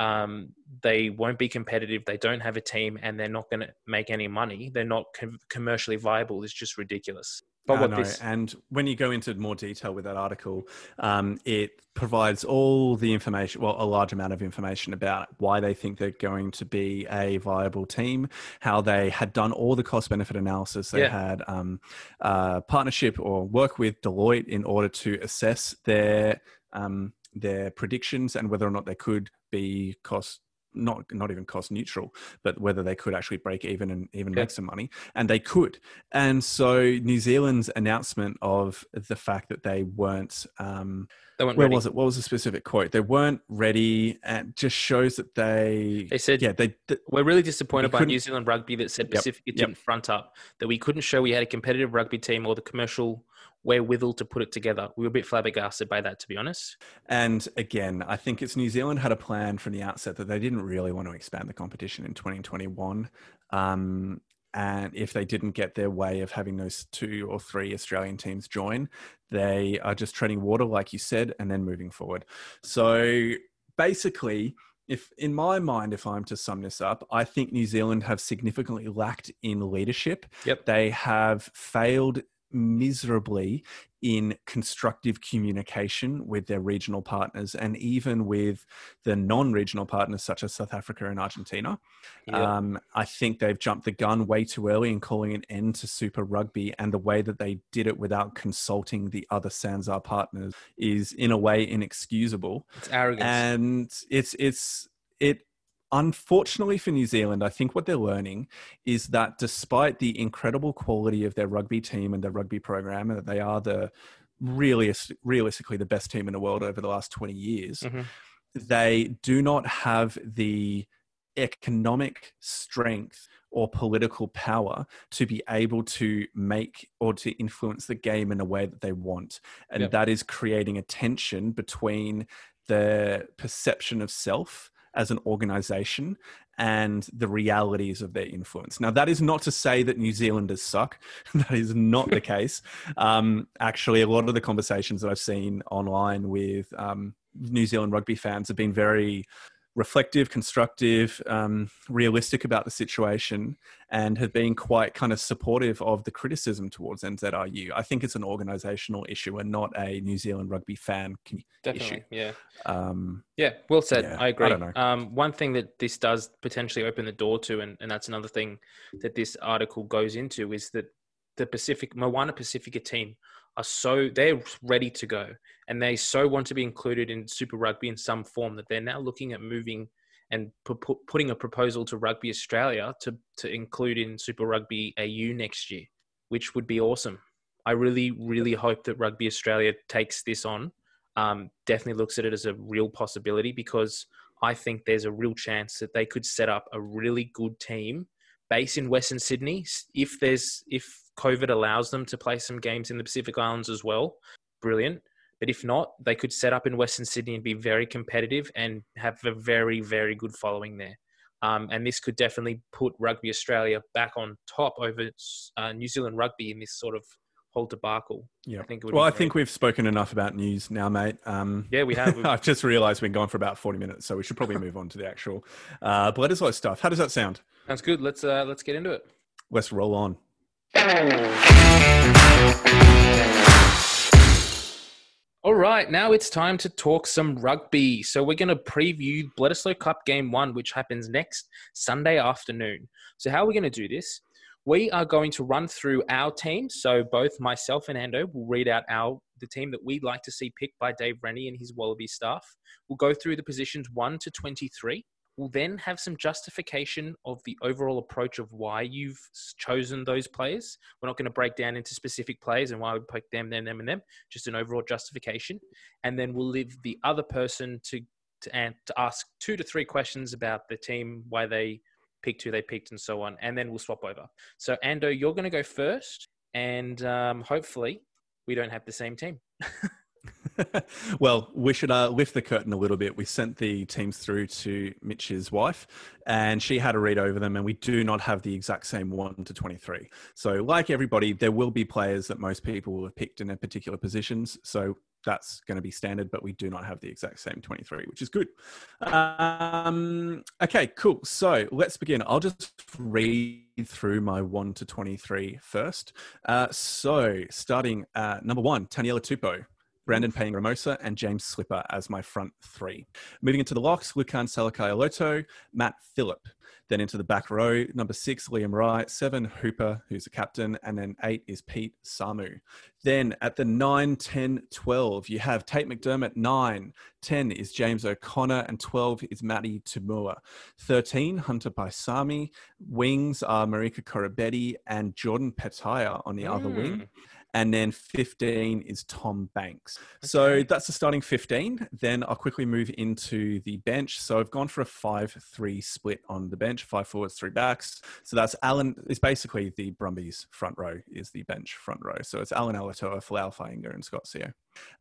um, they won't be competitive. They don't have a team, and they're not going to make any money. They're not com- commercially viable. It's just ridiculous. But what this... and when you go into more detail with that article, um, it provides all the information, well, a large amount of information about why they think they're going to be a viable team, how they had done all the cost benefit analysis. They yeah. had um, uh, partnership or work with Deloitte in order to assess their um, their predictions and whether or not they could be cost not not even cost neutral, but whether they could actually break even and even make some money, and they could. And so New Zealand's announcement of the fact that they weren't, um, they weren't where ready. was it? What was the specific quote? They weren't ready, and just shows that they they said, yeah, they, they we're really disappointed by New Zealand rugby that said Pacific yep, didn't front up that we couldn't show we had a competitive rugby team or the commercial wherewithal to put it together. We were a bit flabbergasted by that, to be honest. And again, I think it's New Zealand had a plan from the outset that they didn't really want to expand the competition in 2021. Um, and if they didn't get their way of having those two or three Australian teams join, they are just treading water, like you said, and then moving forward. So basically, if in my mind, if I'm to sum this up, I think New Zealand have significantly lacked in leadership. Yep. They have failed miserably in constructive communication with their regional partners and even with the non-regional partners such as South Africa and Argentina. Yeah. Um, I think they've jumped the gun way too early in calling an end to Super Rugby, and the way that they did it without consulting the other SANZAAR partners is, in a way, inexcusable. It's arrogant, and it's it's it unfortunately for New Zealand, I think what they're learning is that despite the incredible quality of their rugby team and their rugby program, and that they are the really realistically the best team in the world over the last 20 years, mm-hmm. they do not have the economic strength or political power to be able to make or to influence the game in a way that they want. And yep. that is creating a tension between the perception of self as an organization and the realities of their influence. Now, that is not to say that New Zealanders suck. that is not the case. Um, actually, a lot of the conversations that I've seen online with um, New Zealand rugby fans have been very reflective, constructive, um, realistic about the situation, and have been quite kind of supportive of the criticism towards NZRU. I think it's an organisational issue and not a New Zealand rugby fan Definitely, issue. yeah. Um, Yeah, well said. Yeah, I I agree. don't know. um, one thing that this does potentially open the door to, and, and that's another thing that this article goes into, is that the Pacific Moana Pacifica team are so they're ready to go, and they so want to be included in Super Rugby in some form that they're now looking at moving and pu- pu- putting a proposal to Rugby Australia to to include in Super Rugby AU next year, which would be awesome. I really, really hope that Rugby Australia takes this on um, definitely looks at it as a real possibility because I think there's a real chance that they could set up a really good team based in Western Sydney if there's if COVID allows them to play some games in the Pacific Islands as well. Brilliant. But if not, they could set up in Western Sydney and be very competitive and have a very, very good following there. Um, and this could definitely put Rugby Australia back on top over uh, New Zealand rugby in this sort of whole debacle. yeah. I think Well, I think we've spoken enough about news now, mate. Um, Yeah, we have. I've just realised we've been going for about forty minutes, so we should probably move on to the actual uh, Bledisloe stuff. How does that sound? Sounds good. Let's uh, let's get into it. Let's roll on. All right, now it's time to talk some rugby. So we're going to preview Bledisloe Cup Game One, which happens next Sunday afternoon. So how are we going to do this? We are going to run through our team. So both myself and Ando will read out our the team that we'd like to see picked by Dave Rennie and his Wallaby staff. We'll go through the positions one to twenty-three. We'll then have some justification of the overall approach of why you've chosen those players. We're not going to break down into specific players and why we picked them, them, them, and them. Just an overall justification, and then we'll leave the other person to to, an- to ask two to three questions about the team, why they picked who they picked, and so on. And then we'll swap over. So Ando, you're going to go first, and um, hopefully we don't have the same team. well, we should uh, lift the curtain a little bit. We sent the teams through to Mitch's wife, and she had a read over them, and we do not have the exact same one to 23. So, like everybody, there will be players that most people will have picked in their particular positions. So, that's going to be standard, but we do not have the exact same 23, which is good. Um, okay, cool. So let's begin. I'll just read through my 1 to 23 first. Uh, so starting at number one, Taniela Tupou. Brandon Paenga-Amosa and James Slipper as my front three. Moving into the locks, Lukhan Salakaia-Loto, Matt Philip. Then into the back row, number six, Liam Wright, seven, Hooper, who's the captain, and then eight is Pete Samu. Then at the 9, 10, 12, you have Tate McDermott, 9. 10 is James O'Connor, and 12 is Matty To'omua. 13, Hunter Paisami. Wings are Marika Koroibete and Jordan Petaia on the other wing. Hmm. And then 15 is Tom Banks. So that's the starting 15. Then I'll quickly move into the bench. So I've gone for a 5 3 split on the bench, five forwards, three backs. So that's Alan, it's basically the Brumbies front row, is the bench front row. So it's Allan Alaalatoa, Folau Fainga'a, and Scott Sio.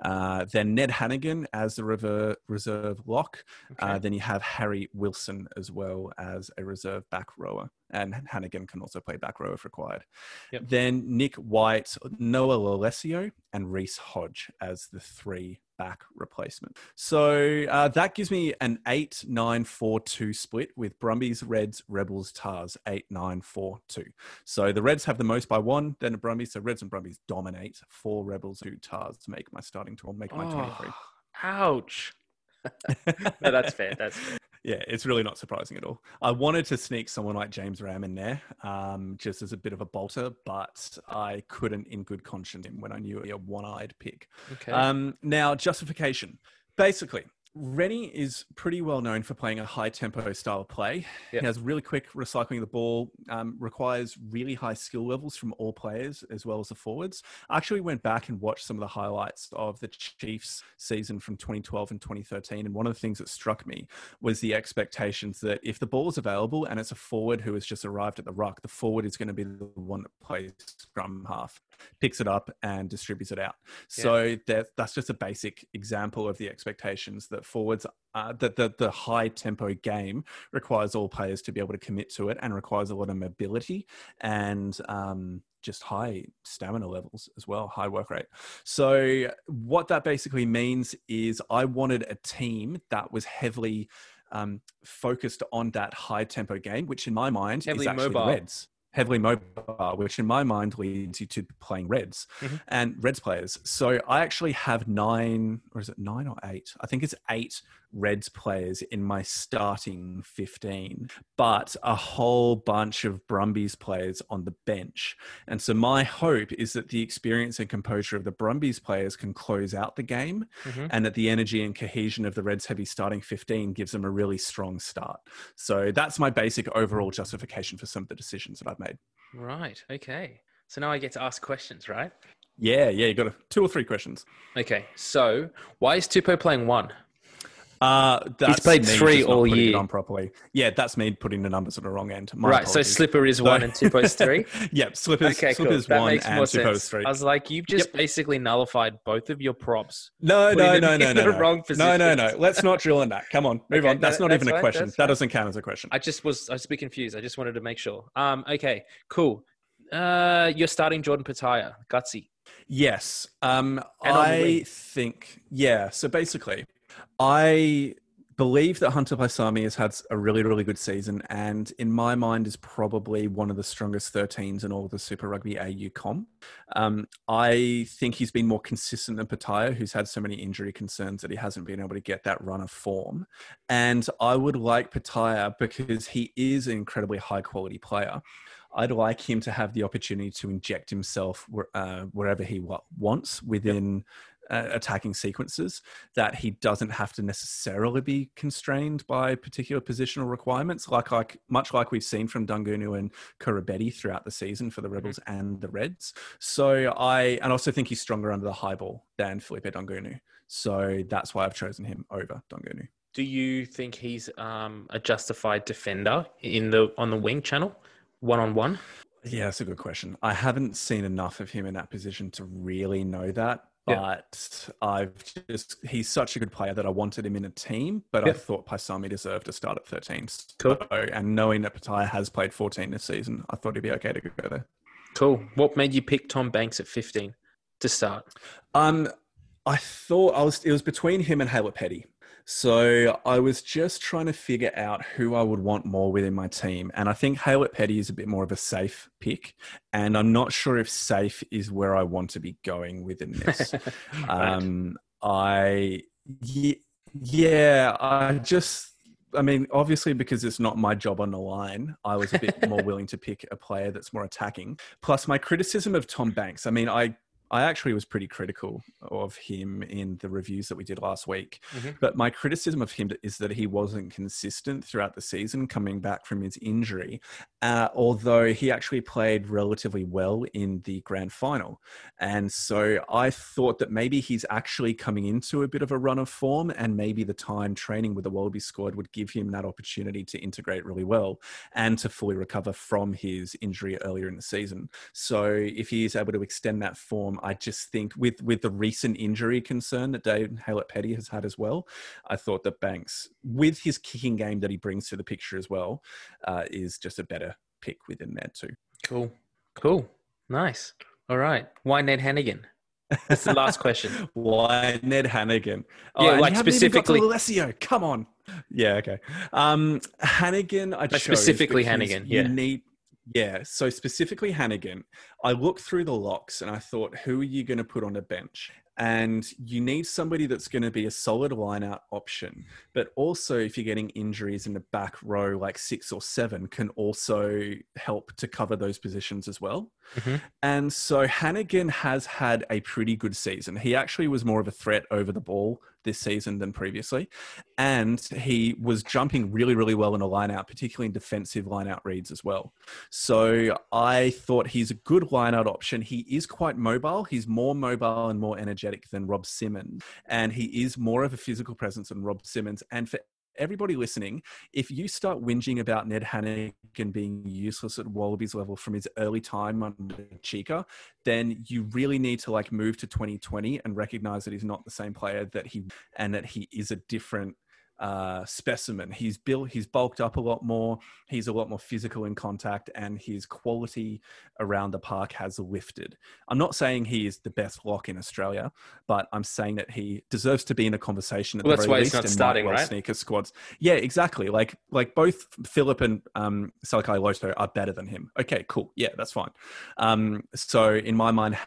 Uh, then Ned Hanigan as the rever- reserve lock. Okay. Uh, then you have Harry Wilson as well as a reserve back rower. And Hanigan can also play back row if required. Yep. Then Nick White, Noah Lolesio, and Reece Hodge as the three back replacement. So uh, that gives me an 8 9 4 2 split with Brumbies, Reds, Rebels, Tahs 8 9 4 2. So the Reds have the most by one, then the Brumbies. So Reds and Brumbies dominate. Four Rebels, two Tahs to make my starting tool, make my 23. Oh, ouch. no, that's fair. That's fair. Yeah, it's really not surprising at all. I wanted to sneak someone like James Ramm in there, um, just as a bit of a bolter, but I couldn't, in good conscience, when I knew a one-eyed pick. Okay. Um, now, justification. Basically, Rennie is pretty well known for playing a high tempo style of play. Yep. He has really quick recycling of the ball, um, requires really high skill levels from all players as well as the forwards. I actually went back and watched some of the highlights of the Chiefs season from 2012 and 2013. And one of the things that struck me was the expectations that if the ball is available and it's a forward who has just arrived at the ruck, the forward is going to be the one that plays scrum half, picks it up and distributes it out. Yeah. So that, that's just a basic example of the expectations that forwards, uh, that the, the high tempo game requires all players to be able to commit to it and requires a lot of mobility and um, just high stamina levels as well, high work rate. So what that basically means is I wanted a team that was heavily um, focused on that high tempo game, which in my mind Heavily is actually mobile. Reds. Heavily mobile, which in my mind leads you to playing Reds Mhm. and Reds players. So I actually have nine, or is it nine or eight? I think it's eight Reds players in my starting 15, but a whole bunch of Brumbies players on the bench. And so my hope is that the experience and composure of the Brumbies players can close out the game Mhm. and that the energy and cohesion of the Reds heavy starting 15 gives them a really strong start. So that's my basic overall justification for some of the decisions that I've made. Right. Okay. So now I get to ask questions, right? Yeah, yeah, you got a, two or three questions. Okay. So why is Tupou playing one? Uh, that's played three all year. on properly. Yeah, that's me putting the numbers on the wrong end. My right. So apologies. Slipper is one and Tupou is three. yep, slippers. Okay, cool. Slippers one makes and more Tupou's sense. three. I was like, you've just basically nullified both of your props. No, no, no, no, no, no. wrong No, no, no. Let's not drill on that. Come on, move Okay, on. That's no, not that's even a question. That doesn't count as a question. I just was I was a bit confused. I just wanted to make sure. Um. Okay. Cool. Uh, you're starting Jordan Petaia, gutsy. Yes. Um, And on the I think, yeah. So basically, I believe that Hunter Paisami has had a really, really good season, and in my mind, is probably one of the strongest 13s in all of the Super Rugby AU comp. Um, I think he's been more consistent than Petaia, who's had so many injury concerns that he hasn't been able to get that run of form. And I would like Petaia because he is an incredibly high quality player. I'd like him to have the opportunity to inject himself uh, wherever he wants within uh, attacking sequences, that he doesn't have to necessarily be constrained by particular positional requirements, like, like much like we've seen from Daugunu and Koroibete throughout the season for the Rebels and the Reds. So I, and also think he's stronger under the high ball than Filipo Daugunu. So that's why I've chosen him over Daugunu. Do you think he's um a justified defender in the on the wing channel, one on one? Yeah, that's a good question. I haven't seen enough of him in that position to really know that. Yeah. But I've just, he's such a good player that I wanted him in a team, but I thought Paisami deserved to start at 13. Cool. So, and knowing that Petaia has played 14 this season, I thought he'd be okay to go there. Cool. What made you pick Tom Banks at 15 to start? Um, I thought I was, it was between him and Haylett Petty. So I was just trying to figure out who I would want more within my team. And I think Haylett Petty is a bit more of a safe pick. And I'm not sure if safe is where I want to be going within this. Right. um, I, ye- yeah, I just, I mean, obviously, because it's not my job on the line, I was a bit more willing to pick a player that's more attacking. Plus, my criticism of Tom Banks, I mean, I, I actually was pretty critical of him in the reviews that we did last week. Mhm. But my criticism of him is that he wasn't consistent throughout the season coming back from his injury, uh, although he actually played relatively well in the grand final. And so I thought that maybe he's actually coming into a bit of a run of form, and maybe the time training with the Wallaby squad would give him that opportunity to integrate really well and to fully recover from his injury earlier in the season. So if he is able to extend that form, I just think with with the recent injury concern that Dave Haylett Petty has had as well, I thought that Banks, with his kicking game that he brings to the picture as well, uh, is just a better pick within there too. Cool. Cool. Nice. All right. Why Ned Hanigan? That's the last question. Why Ned Hanigan? Yeah, like you haven't even got specifically- Alessio. Come on. Yeah, okay. Um, Hanigan, I specifically Hanigan, You yeah. need, yeah. So specifically Hanigan, I looked through the locks and I thought, who are you going to put on a bench? And you need somebody that's going to be a solid line out option, but also if you're getting injuries in the back row, like six or seven, can also help to cover those positions as well. Mhm. And so Hanigan has had a pretty good season. He actually was more of a threat over the ball this season than previously. And he was jumping really, really well in a line out, particularly in defensive line out reads as well. So I thought he's a good line out option. He is quite mobile. He's more mobile and more energetic than Rob Simmons. And he is more of a physical presence than Rob Simmons. And for everybody listening, if you start whinging about Ned Hanigan being useless at Wallabies level from his early time under Cheika, then you really need to like move to 2020 and recognize that he's not the same player that he and that he is a different uh, specimen. He's built, he's bulked up a lot more. He's a lot more physical in contact, and his quality around the park has lifted. I'm not saying he is the best lock in Australia, but I'm saying that he deserves to be in a conversation at Well, the that's very why he's least not and might starting, right? Sneaker squads. Yeah, exactly. Like like both Philip and um, Salakaia-Loto are better than him. Okay, cool. Yeah, that's fine. Um, so in my mind,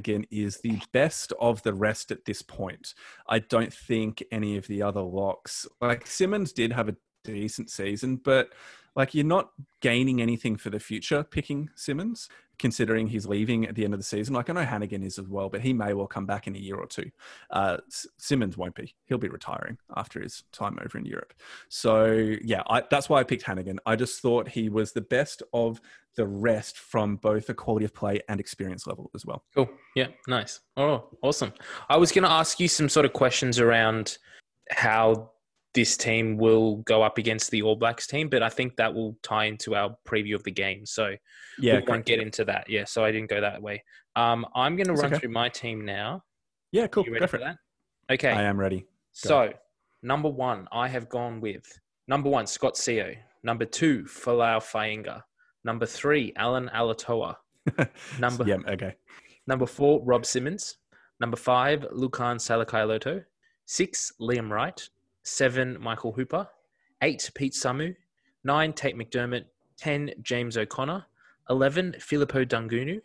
Hanigan is the best of the rest at this point. I don't think any of the other locks, like Simmons, did have a decent season, but like you're not gaining anything for the future picking Simmons, considering he's leaving at the end of the season. Like I know Hanigan is as well, but he may well come back in a year or two. Uh, Simmons won't be. He'll be retiring after his time over in Europe. So yeah, I, that's why I picked Hanigan. I just thought he was the best of the rest from both a quality of play and experience level as well. Cool. Yeah. Nice. Oh, awesome. I was going to ask you some sort of questions around how this team will go up against the All Blacks team, but I think that will tie into our preview of the game. So Yeah, we won't get into that. Yeah. So I didn't go that way. Um, I'm going to run okay. through my team now. yeah, cool. You ready Go for for that? Okay. I am ready. So, number one, I have gone with number one, Scott Sio. Number two, Folau Fainga'a. Number three, Allan Alaalatoa. Number yeah, okay. number four, Rob Simmons. Number five, Lukhan Salakaia-Loto. Six, Liam Wright. Seven, Michael Hooper. Eight, Pete Samu. Nine, Tate McDermott. Ten, James O'Connor. Eleven, Filipo Daugunu.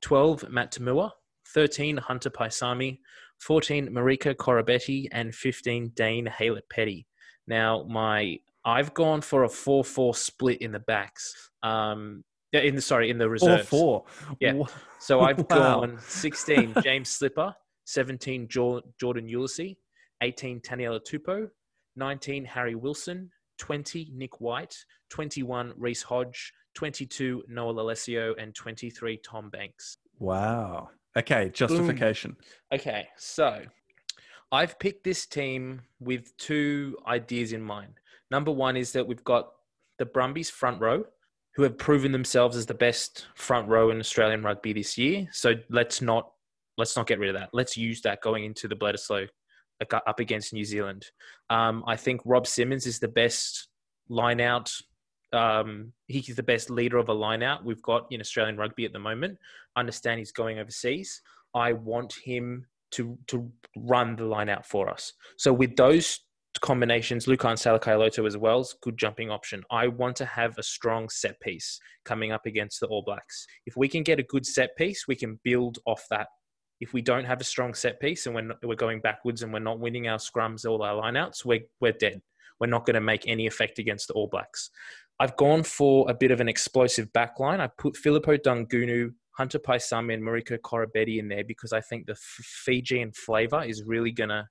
Twelve, Matt To'omua. Thirteen, Hunter Paisami. 14 Marika Koroibete and 15 Dane Haylett Petty. Now my I've gone for a 4-4 split in the backs. Um in the sorry, in the Four reserves. four. Yeah. So I've Wow. gone 16 James Slipper, 17 Jordan Uelese, 18 Taniela Tupou, 19 Harry Wilson, 20 Nick White, 21 Reece Hodge, 22 Noah Lolesio, and 23 Tom Banks. Wow. Okay, justification. Okay, so I've picked this team with two ideas in mind. Number one is that we've got the Brumbies front row, who have proven themselves as the best front row in Australian rugby this year. So let's not let's not get rid of that. Let's use that going into the Bledisloe up against New Zealand. Um, I think Rob Simmons is the best line out. Um, he's the best leader of a line out we've got in Australian rugby at the moment. I understand he's going overseas. I want him to to run the line out for us. So with those combinations, Lukhan Salakaia-Loto as well is good jumping option. I want to have a strong set piece coming up against the All Blacks. If we can get a good set piece, we can build off that. If we don't have a strong set piece and we're, we're going backwards and we're not winning our scrums or our lineouts, we're, we're dead. We're not going to make any effect against the All Blacks. I've gone for a bit of an explosive backline. I put Filipo Daugunu, Hunter Paisami, and Mariko Koroibete in there because I think the Fijian flavour is really going to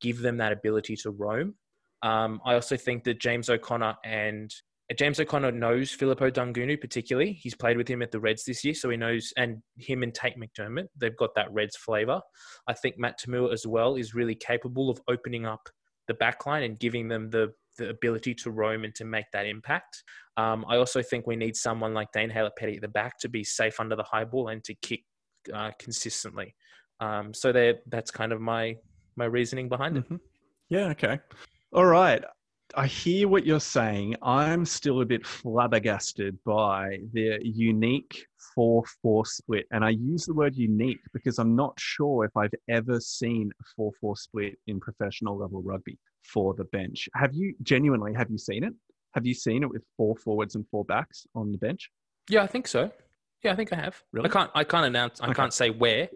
give them that ability to roam. Um, I also think that James O'Connor and James O'Connor knows Filipo Daugunu particularly. He's played with him at the Reds this year, so he knows, and him and Tate McDermott, they've got that Reds flavour. I think Matt To'omua as well is really capable of opening up the backline and giving them the the ability to roam and to make that impact. Um, I also think we need someone like Dane Haylett Petty at the back to be safe under the high ball and to kick uh, consistently. Um, so that's kind of my my reasoning behind it. Mhm. Yeah, okay. All right. I hear what you're saying. I'm still a bit flabbergasted by the unique 4 4 split. And I use the word unique because I'm not sure if I've ever seen a 4 4 split in professional level rugby for the bench. Have you genuinely, have you seen it? Have you seen it with four forwards and four backs on the bench? Yeah, I think so. Yeah, I think I have. Really? I can't. I can't announce. I Okay. can't say where,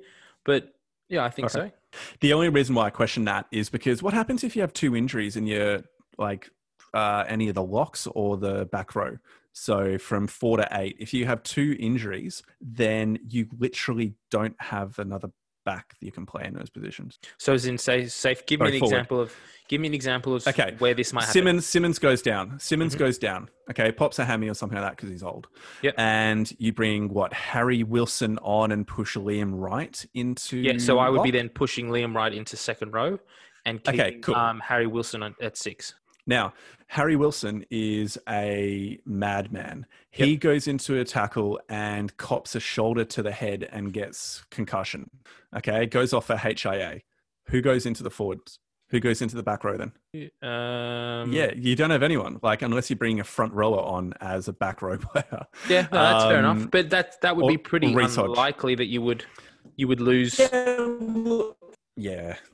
but yeah, I think Okay. so. The only reason why I question that is because what happens if you have two injuries in your like uh, any of the locks or the back row? So from four to eight, if you have two injuries, then you literally don't have another back that you can play in those positions. So as in say safe. Give me an forward. example of. Give me an example of Okay. where this might happen. Simmons Simmons goes down. Simmons Mhm. goes down. Okay, pops a hammy or something like that because he's old. Yep. And you bring what Harry Wilson on and push Liam Wright into. Yeah, so I would be then pushing Liam Wright into second row, and Okay, cool. um, Harry Wilson at six. Now, Harry Wilson is a madman. He goes into a tackle and cops a shoulder to the head and gets concussion. Okay, goes off a HIA. Who goes into the forwards? Who goes into the back row then? Um, yeah, you don't have anyone. Like unless you're bringing a front rower on as a back row player. yeah, no, that's fair enough. Um, But that that would be pretty or unlikely that you would you would lose. Yeah,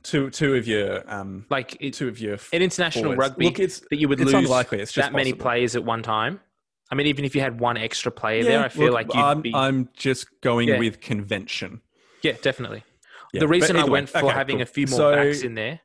two two of your um Like it, two of your in international forwards. rugby, Look, it's that you would it's lose unlikely. It's just that many players at one time. I mean, even if you had one extra player there, I feel look, like you'd I'm, be. I'm just going Yeah. with convention. yeah, definitely. Yeah, the reason I either way, went for okay, having cool. a few more So- backs in there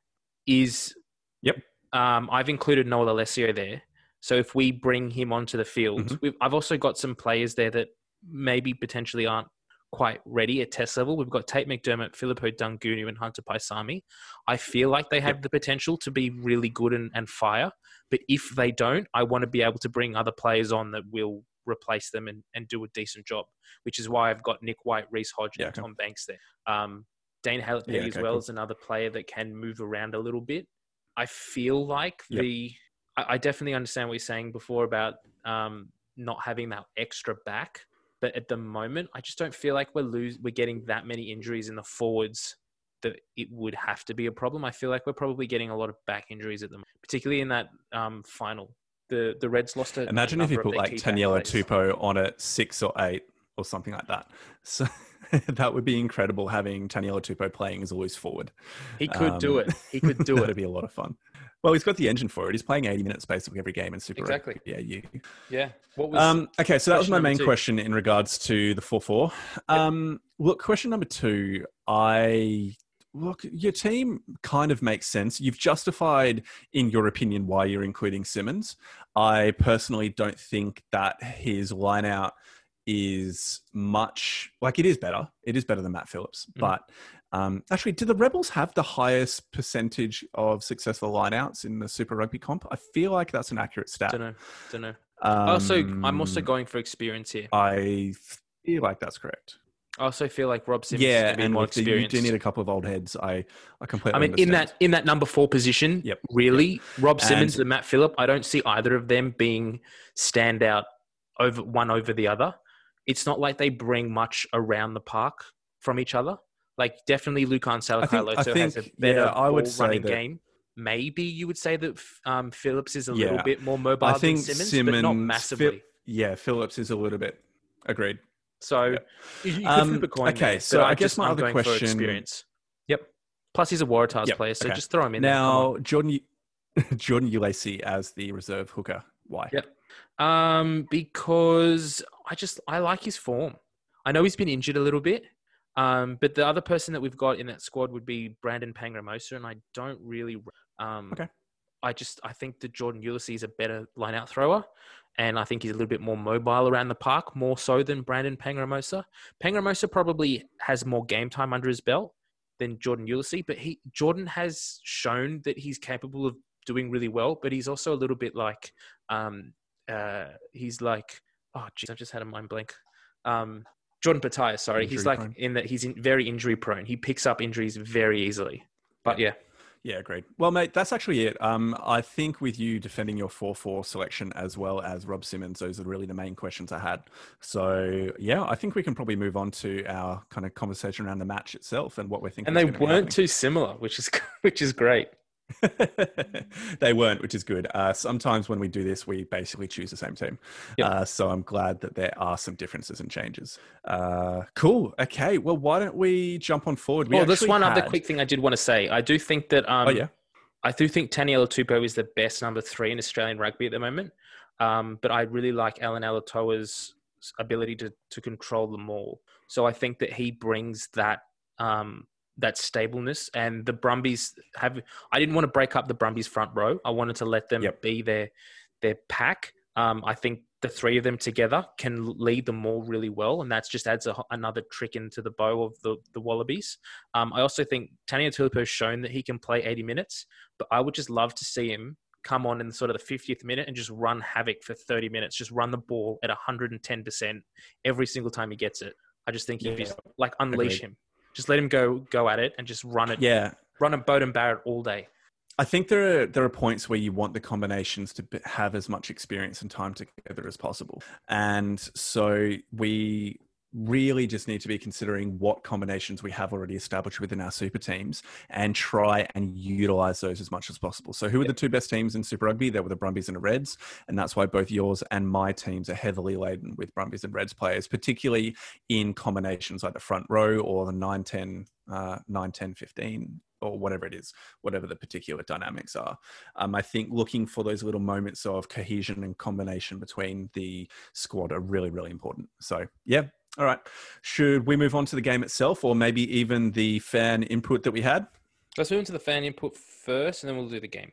is, Yep. um, I've included Noah Lolesio there. So if we bring him onto the field, Mm-hmm. we've, I've also got some players there that maybe potentially aren't quite ready at test level. We've got Tate McDermott, Filipo Daugunu, and Hunter Paisami. I feel like they have the potential to be really good and, and fire. But if they don't, I want to be able to bring other players on that will replace them and, and do a decent job, which is why I've got Nick White, Reece Hodge, and Yeah, okay. Tom Banks there. Um, Dane Haylett Yeah, as well cool. is another player that can move around a little bit. I feel like Yep. the I, I definitely understand what you're saying before about um, not having that extra back, but at the moment, I just don't feel like we're lose we're getting that many injuries in the forwards that it would have to be a problem. I feel like we're probably getting a lot of back injuries at the moment, particularly in that um, final. The the Reds lost a Imagine if you put like Taniela. Tupou on at six or eight or something like that. So that would be incredible having Taniela Tupou playing as always forward. He could do Um, it. He could do it. It'd be a lot of fun. Well, he's got the engine for it. He's playing 80 minutes basically every game in Super Exactly. Rugby. Yeah, you. Yeah. What was Um, okay, so that was my main two? question in regards to the 4 4. Um, look, question number two. I. Look, your team kind of makes sense. You've justified, in your opinion, why you're including Simmons. I personally don't think that his line out is much like it is better. It is better than Matt Phillips. Mhm. But um, actually, do the Rebels have the highest percentage of successful lineouts in the Super Rugby comp? I feel like that's an accurate stat. don't know. Don't know. Um, also, I'm also going for experience here. I feel like that's correct. I also feel like Rob Simmons yeah, going to be and more look, you do need a couple of old heads. I, I completely. I mean, in that in that number four position, Yep. really, Rob Simmons And- and Matt Philip, I don't see either of them being standout over one over the other. It's not like they bring much around the park from each other. Like definitely Lukhan I think- has a better yeah, I would say running that- game. Maybe you would say that um, Phillips is a little bit more mobile I think than Simmons, Simmons, but not massively. yeah, Phillips is a little bit. Agreed. So Yeah. you, Um, flip a coin. okay, there, so I I guess just, my I'm other going for question- experience. Yep. Plus, he's a Waratahs Yep, player, so okay. just throw him in there. Now, Jordan, Jordan Uelese as the reserve hooker. Why? Yep. Um, because I just I like his form. I know he's been injured a little bit, um, but the other person that we've got in that squad would be Brandon Paenga-Amosa, and I don't really. Um, Okay. I just I think that Jordan Uelese is a better line out thrower, and I think he's a little bit more mobile around the park, more so than Brandon Paenga-Amosa. Paenga-Amosa probably has more game time under his belt than Jordan Uelese, but he Jordan has shown that he's capable of doing really well, but he's also a little bit like um, uh, he's like, oh, geez, I've just had a mind blank. Um, Jordan Petaia, sorry. he's like prone. in that he's in, very injury prone. He picks up injuries very easily. But yeah, Yeah, agreed. Well, mate, that's actually it. Um, I think with you defending your 4 4 selection as well as Rob Simmons, those are really the main questions I had. So, yeah, I think we can probably move on to our kind of conversation around the match itself and what we're thinking. and they is gonna be weren't too similar, which is which is great. Happening. they weren't, which is good. Uh, sometimes when we do this, we basically choose the same team. Yep. Uh, so I'm glad that there are some differences and changes. Uh, cool. Okay. Well, why don't we jump on forward? We well, there's actually one other quick thing I did want to say. I do think that um, Oh, yeah. I do think Taniela Tupou is the best number three in Australian rugby at the moment. Um, but I really like Allan Alaalatoa's ability to to control the maul. So I think that he brings that um, that stableness. And the Brumbies have. I didn't want to break up the Brumbies front row. I wanted to let them Yep. be their their pack. Um, I think the three of them together can lead them all really well, and that just adds a, another trick into the bow of the the Wallabies. Um, I also think Taniela Tupou has shown that he can play 80 minutes, but I would just love to see him come on in sort of the 50th minute and just run havoc for 30 minutes, just run the ball at 110% every single time he gets it. I just think he'd be Yeah. like unleash Agreed. him. Just let him go go at it and just run it. Yeah. Run a boat and Barrett all day. I think there are there are points where you want the combinations to have as much experience and time together as possible, and so we really just need to be considering what combinations we have already established within our super teams and try and utilize those as much as possible. So, who are the two best teams in Super Rugby? There were the Brumbies and the Reds, and that's why both yours and my teams are heavily laden with Brumbies and Reds players, particularly in combinations like the front row or the 9 10, uh, 9 10 15 or whatever it is, whatever the particular dynamics are. Um, I think looking for those little moments of cohesion and combination between the squad are really, really important. So, yeah. All right. Should we move on to the game itself or maybe even the fan input that we had? Let's move into the fan input first and then we'll do the game.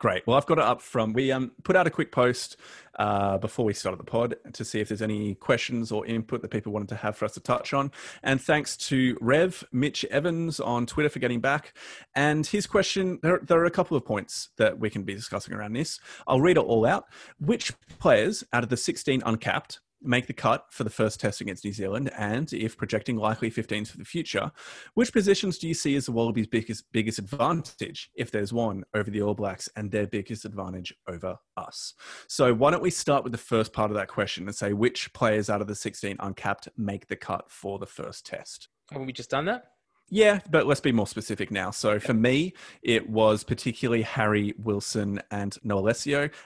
Great. Well, I've got it up from. We um, put out a quick post uh, before we started the pod to see if there's any questions or input that people wanted to have for us to touch on. And thanks to Rev Mitch Evans on Twitter for getting back. And his question there, there are a couple of points that we can be discussing around this. I'll read it all out. Which players out of the 16 uncapped make the cut for the first test against New Zealand? And if projecting likely 15s for the future, which positions do you see as the Wallabies' biggest biggest advantage, if there's one, over the All Blacks and their biggest advantage over us? So why don't we start with the first part of that question and say which players out of the 16 uncapped make the cut for the first test? Haven't we just done that? Yeah, but let's be more specific now. So for me, it was particularly Harry Wilson and Noah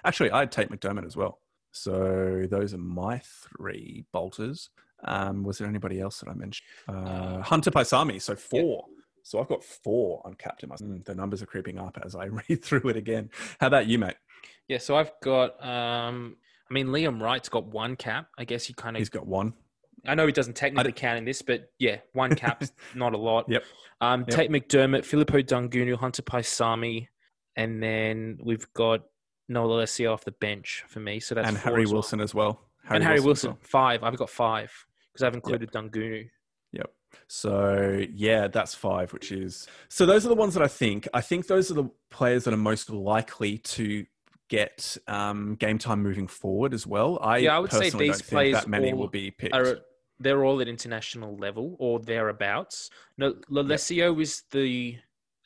Actually, I'd take McDermott as well. So those are my three bolters. Um, was there anybody else that I mentioned? Uh, Hunter Paisami. So four. Yep. So I've got four on Captain. Mm, the numbers are creeping up as I read through it again. How about you, mate? Yeah, so I've got. Um, I mean, Liam Wright's got one cap. I guess he kind of. He's got one. I know he doesn't technically count in this, but yeah, one cap's not a lot. Yep. Um, yep. Tate McDermott, Filipo Daugunu, Hunter Paisami, and then we've got Noah Lolesio off the bench for me. So that's and Harry well. Wilson as well. Harry and Harry Wilson, Wilson five. I've got five because I've included yep. Daugunu. Yep. So yeah, that's five, which is so those are the ones that I think. I think those are the players that are most likely to get um, game time moving forward as well. I yeah, I would say these players that many will be picked. Are, they're all at international level or thereabouts. No, Lolesio yep. is the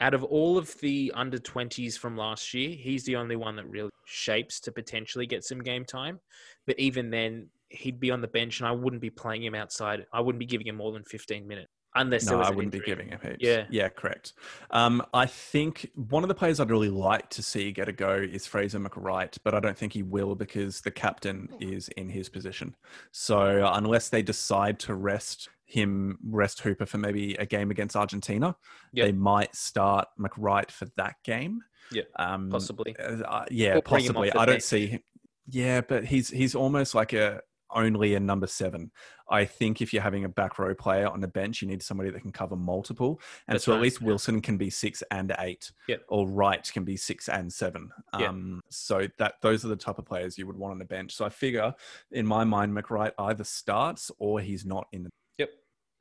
out of all of the under 20s from last year, he's the only one that really shapes to potentially get some game time. But even then, he'd be on the bench, and I wouldn't be playing him outside. I wouldn't be giving him more than 15 minutes. Unless no, I wouldn't injury. be giving him heaps. Yeah, yeah, correct. Um, I think one of the players I'd really like to see get a go is Fraser McReight, but I don't think he will because the captain is in his position. So unless they decide to rest him rest Hooper for maybe a game against Argentina. Yep. They might start McReight for that game. Yeah, um, possibly. Uh, yeah, possibly. I don't see. Him. Yeah, but he's he's almost like a only a number seven. I think if you're having a back row player on the bench, you need somebody that can cover multiple. And That's so right. at least Wilson can be six and eight, yep. or Wright can be six and seven. Yep. Um, so that those are the type of players you would want on the bench. So I figure, in my mind, McReight either starts or he's not in the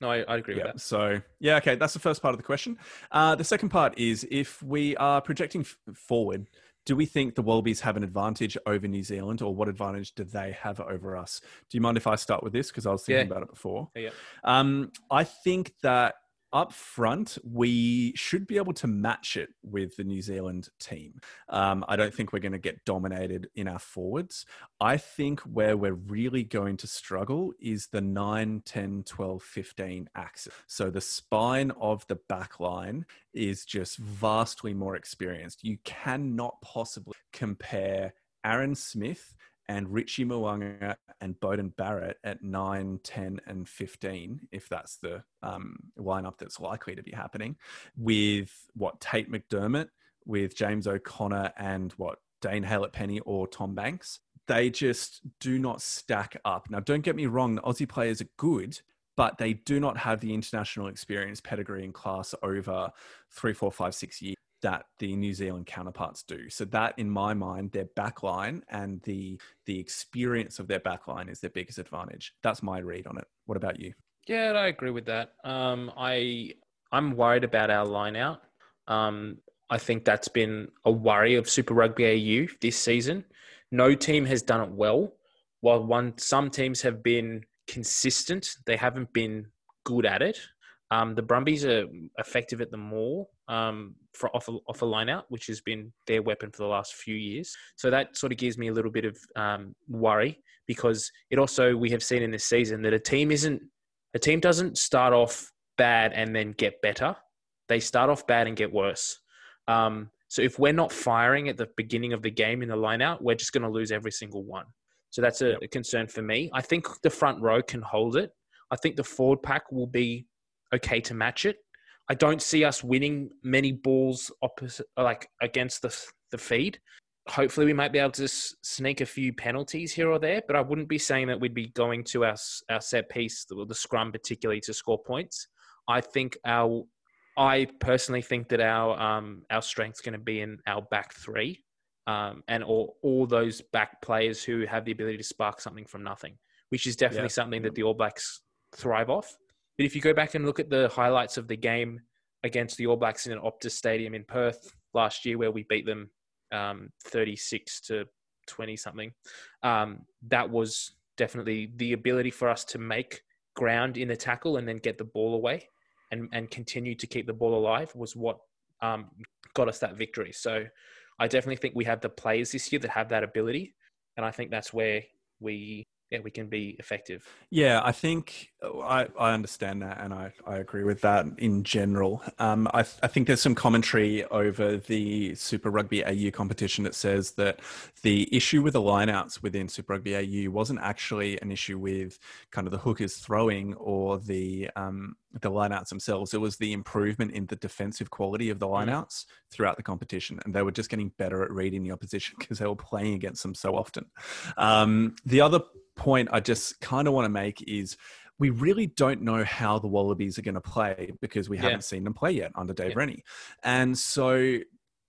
no, I, I agree yeah. with that. So, yeah, okay, that's the first part of the question. Uh, the second part is if we are projecting f- forward, do we think the Wallabies have an advantage over New Zealand, or what advantage do they have over us? Do you mind if I start with this? Because I was thinking yeah. about it before. Yeah. Um, I think that up front, we should be able to match it with the New Zealand team. Um, I don't think we're going to get dominated in our forwards. I think where we're really going to struggle is the 9, 10, 12, 15 axis. So the spine of the back line is just vastly more experienced. You cannot possibly compare Aaron Smith and Richie Mo'unga and Beauden Barrett at 9, 10, and 15, if that's the um, lineup that's likely to be happening, with what Tate McDermott, with James O'Connor, and what Dane Haylett-Petty or Tom Banks. They just do not stack up. Now, don't get me wrong, the Aussie players are good, but they do not have the international experience, pedigree, and class over three, four, five, six years that the New Zealand counterparts do. So that, in my mind, their backline and the the experience of their backline is their biggest advantage. That's my read on it. What about you? Yeah, I agree with that. Um, I I'm worried about our line out. Um, I think that's been a worry of Super Rugby AU this season. No team has done it well. While one some teams have been consistent, they haven't been good at it. Um, the Brumbies are effective at the more um, for off a, off a line out, which has been their weapon for the last few years. So that sort of gives me a little bit of um, worry because it also we have seen in this season that a team isn't a team doesn't start off bad and then get better. They start off bad and get worse. Um, so if we're not firing at the beginning of the game in the lineout, we're just going to lose every single one. So that's a, yep. a, concern for me. I think the front row can hold it. I think the forward pack will be okay to match it. I don't see us winning many balls opposite, like against the the feed. Hopefully, we might be able to sneak a few penalties here or there, but I wouldn't be saying that we'd be going to our our set piece, the, the scrum particularly, to score points. I think our I personally think that our um, our strength's going to be in our back three, um, and all all those back players who have the ability to spark something from nothing, which is definitely yeah. something that the All Blacks thrive off. But if you go back and look at the highlights of the game against the All Blacks in an Optus Stadium in Perth last year, where we beat them um, 36 to 20 something, um, that was definitely the ability for us to make ground in the tackle and then get the ball away and, and continue to keep the ball alive was what um, got us that victory. So I definitely think we have the players this year that have that ability. And I think that's where we yeah, we can be effective. Yeah, I think uh, I, I understand that and I, I agree with that in general. Um, I, I think there's some commentary over the Super Rugby AU competition that says that the issue with the lineouts within Super Rugby AU wasn't actually an issue with kind of the hookers throwing or the um, the lineouts themselves. It was the improvement in the defensive quality of the mm. lineouts throughout the competition, and they were just getting better at reading the opposition because they were playing against them so often. Um, the other point I just kind of want to make is we really don't know how the Wallabies are going to play because we yeah. haven't seen them play yet under Dave yeah. Rennie. And so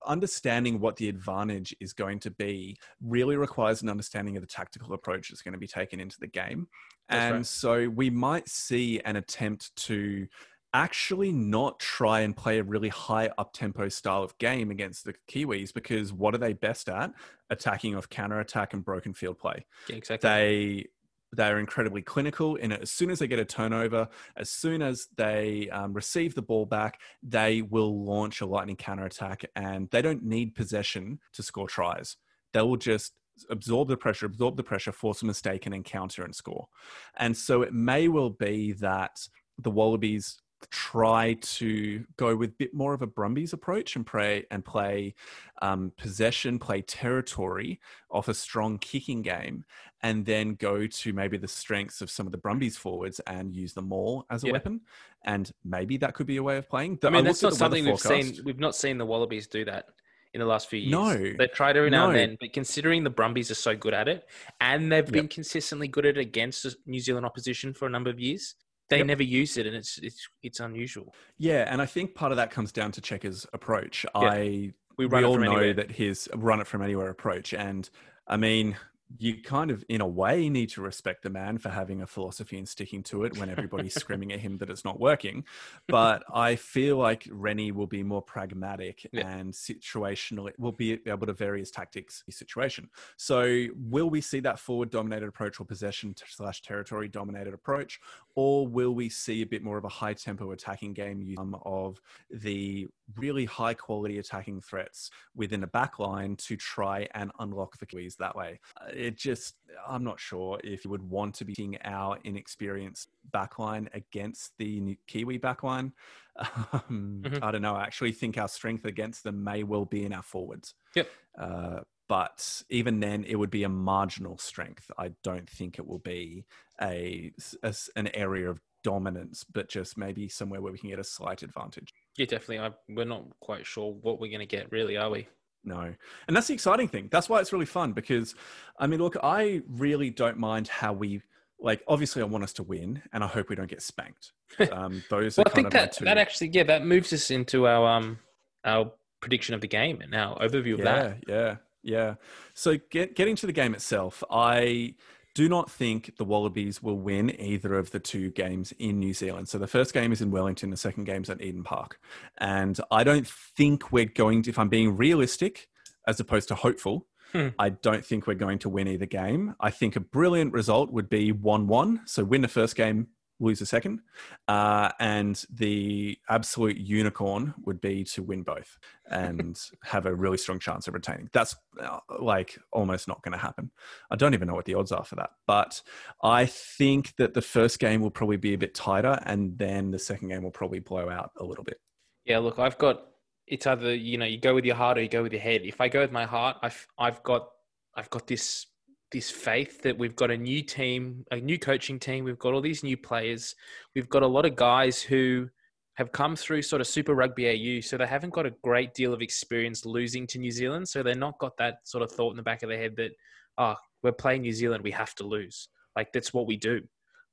understanding what the advantage is going to be really requires an understanding of the tactical approach that's going to be taken into the game. That's and right. so we might see an attempt to actually not try and play a really high up tempo style of game against the Kiwis because what are they best at? Attacking off counter attack and broken field play. Yeah, exactly. They they're incredibly clinical in it. As soon as they get a turnover, as soon as they um, receive the ball back, they will launch a lightning counter attack, and they don't need possession to score tries. They will just absorb the pressure, absorb the pressure, force a mistake, and encounter and score. And so it may well be that the Wallabies try to go with a bit more of a Brumbies approach and play and play um, possession, play territory off a strong kicking game, and then go to maybe the strengths of some of the Brumbies forwards and use them all as a yeah. weapon. And maybe that could be a way of playing. I mean, I that's not something we've seen. We've not seen the Wallabies do that in the last few years. No, they tried every now no. and then, but considering the Brumbies are so good at it, and they've been consistently good at it against the New Zealand opposition for a number of years, they yep. never use it, and it's it's it's unusual. Yeah, and I think part of that comes down to Cheika's approach. Yeah. I we, we all know anywhere. that his run it from anywhere approach, and I mean you kind of, in a way, need to respect the man for having a philosophy and sticking to it when everybody's screaming at him that it's not working. But I feel like Rennie will be more pragmatic yeah. and situational. Will be able to vary his tactics situation. So, will we see that forward dominated approach or possession slash territory dominated approach, or will we see a bit more of a high tempo attacking game of the really high quality attacking threats within a backline to try and unlock the keys that way? Uh, it just I'm not sure if you would want to be seeing our inexperienced backline against the Kiwi backline. Um, mm-hmm. I don't know. I actually think our strength against them may well be in our forwards. Yep. Uh, but even then, it would be a marginal strength. I don't think it will be a, a an area of dominance, but just maybe somewhere where we can get a slight advantage. Yeah, definitely. I, we're not quite sure what we're going to get, really, are we? No. And that's the exciting thing. That's why it's really fun because, I mean, look, I really don't mind how we, like, obviously, I want us to win and I hope we don't get spanked. Um, those well, I think that, that actually, yeah, that moves us into our, um, our prediction of the game and our overview of yeah, that. Yeah. Yeah. So, get, getting to the game itself, I do not think the Wallabies will win either of the two games in New Zealand. So the first game is in Wellington, the second game is at Eden Park. And I don't think we're going to, if I'm being realistic as opposed to hopeful, hmm. I don't think we're going to win either game. I think a brilliant result would be 1 1. So win the first game, lose a second, uh, and the absolute unicorn would be to win both and have a really strong chance of retaining. That's uh, like almost not going to happen. I don't even know what the odds are for that, but I think that the first game will probably be a bit tighter, and then the second game will probably blow out a little bit. Yeah, look, I've got it's either you know you go with your heart or you go with your head. If I go with my heart, I've I've got I've got this this faith that we've got a new team, a new coaching team. We've got all these new players. We've got a lot of guys who have come through sort of Super Rugby AU, so they haven't got a great deal of experience losing to New Zealand. So they're not got that sort of thought in the back of their head that, oh, we're playing New Zealand, we have to lose. Like that's what we do.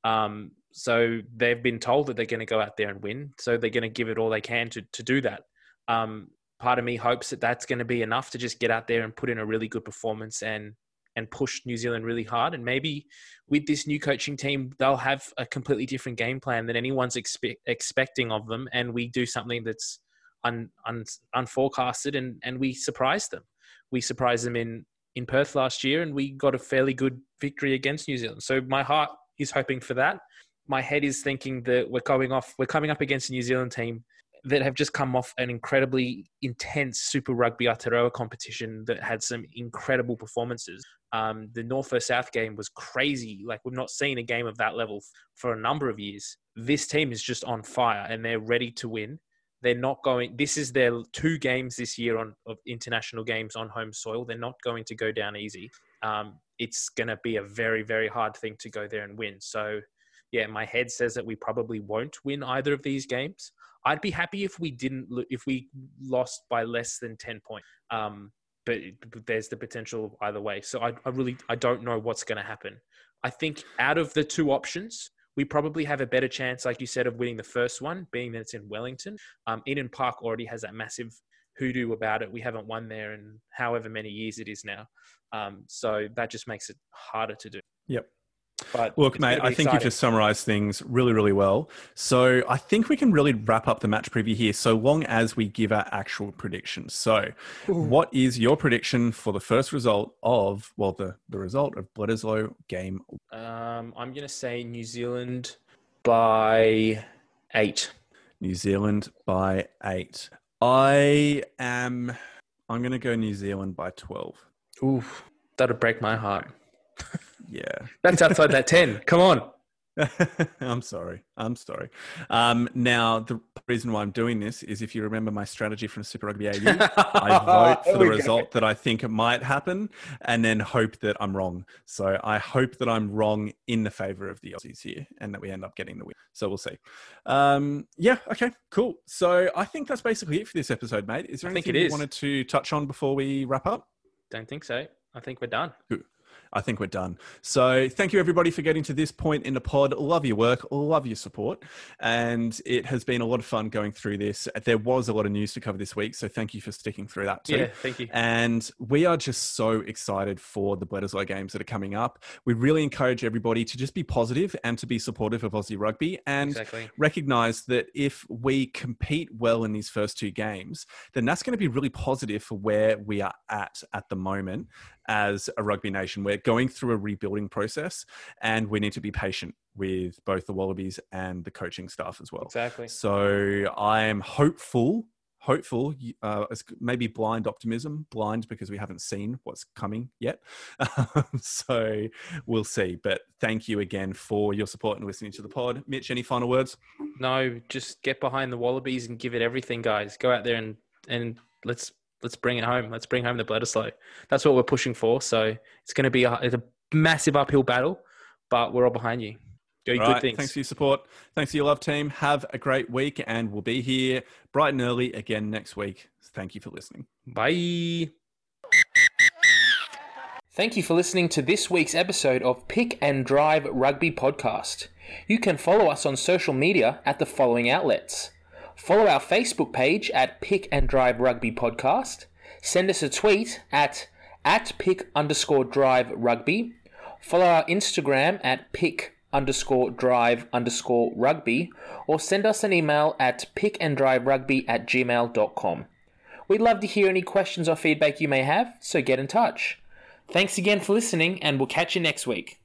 Um, so they've been told that they're going to go out there and win. So they're going to give it all they can to to do that. Um, part of me hopes that that's going to be enough to just get out there and put in a really good performance and and push New Zealand really hard. And maybe with this new coaching team, they'll have a completely different game plan than anyone's expe- expecting of them. And we do something that's un, un, unforecasted and, and we surprise them. We surprised them in, in Perth last year and we got a fairly good victory against New Zealand. So my heart is hoping for that. My head is thinking that we're going off, we're coming up against a New Zealand team that have just come off an incredibly intense Super Rugby Aotearoa competition that had some incredible performances. Um, the North vs South game was crazy. Like we've not seen a game of that level for a number of years. This team is just on fire and they're ready to win. They're not going. This is their two games this year on of international games on home soil. They're not going to go down easy. Um, it's going to be a very very hard thing to go there and win. So yeah, my head says that we probably won't win either of these games. I'd be happy if we didn't if we lost by less than ten points. Um, but there's the potential either way. So I, I really I don't know what's going to happen. I think out of the two options, we probably have a better chance, like you said, of winning the first one, being that it's in Wellington. Um, Eden Park already has that massive hoodoo about it. We haven't won there in however many years it is now. Um, so that just makes it harder to do. Yep. But look, mate, I think you've just summarized things really, really well. So I think we can really wrap up the match preview here, so long as we give our actual predictions. So, Ooh. what is your prediction for the first result of, well, the, the result of Bledisloe game? Um, I'm going to say New Zealand by eight. New Zealand by eight. I am, I'm going to go New Zealand by 12. Ooh, that'd break my heart. Yeah. That's outside that 10. Come on. I'm sorry. I'm sorry. Um, now, the reason why I'm doing this is if you remember my strategy from Super Rugby AU, I vote for the result go. that I think might happen and then hope that I'm wrong. So I hope that I'm wrong in the favor of the Aussies here and that we end up getting the win. So we'll see. Um, yeah. Okay. Cool. So I think that's basically it for this episode, mate. Is there anything you wanted to touch on before we wrap up? Don't think so. I think we're done. Good. I think we're done. So thank you everybody for getting to this point in the pod. Love your work, love your support, and it has been a lot of fun going through this. There was a lot of news to cover this week, so thank you for sticking through that too. Yeah, thank you. And we are just so excited for the Bledisloe games that are coming up. We really encourage everybody to just be positive and to be supportive of Aussie rugby and exactly. recognize that if we compete well in these first two games, then that's going to be really positive for where we are at at the moment as a rugby nation. We're going through a rebuilding process and we need to be patient with both the Wallabies and the coaching staff as well. Exactly. So I am hopeful hopeful, uh, maybe blind optimism, blind because we haven't seen what's coming yet. so we'll see. But thank you again for your support and listening to the pod. Mitch, any final words? No, just get behind the Wallabies and give it everything, guys. Go out there and and let's let's bring it home. Let's bring home the Bledisloe. That's what we're pushing for. So it's going to be a, it's a massive uphill battle, but we're all behind you. Do good things. Thanks for your support. Thanks for your love, team. Have a great week, and we'll be here bright and early again next week. Thank you for listening. Bye. Thank you for listening to this week's episode of Pick and Drive Rugby Podcast. You can follow us on social media at the following outlets Follow our Facebook page at Pick and Drive Rugby Podcast. Send us a tweet at at pick underscore drive rugby. Follow our Instagram at pick underscore drive underscore rugby or send us an email at pickanddriverugby at gmail.com. We'd love to hear any questions or feedback you may have, so get in touch. Thanks again for listening, and we'll catch you next week.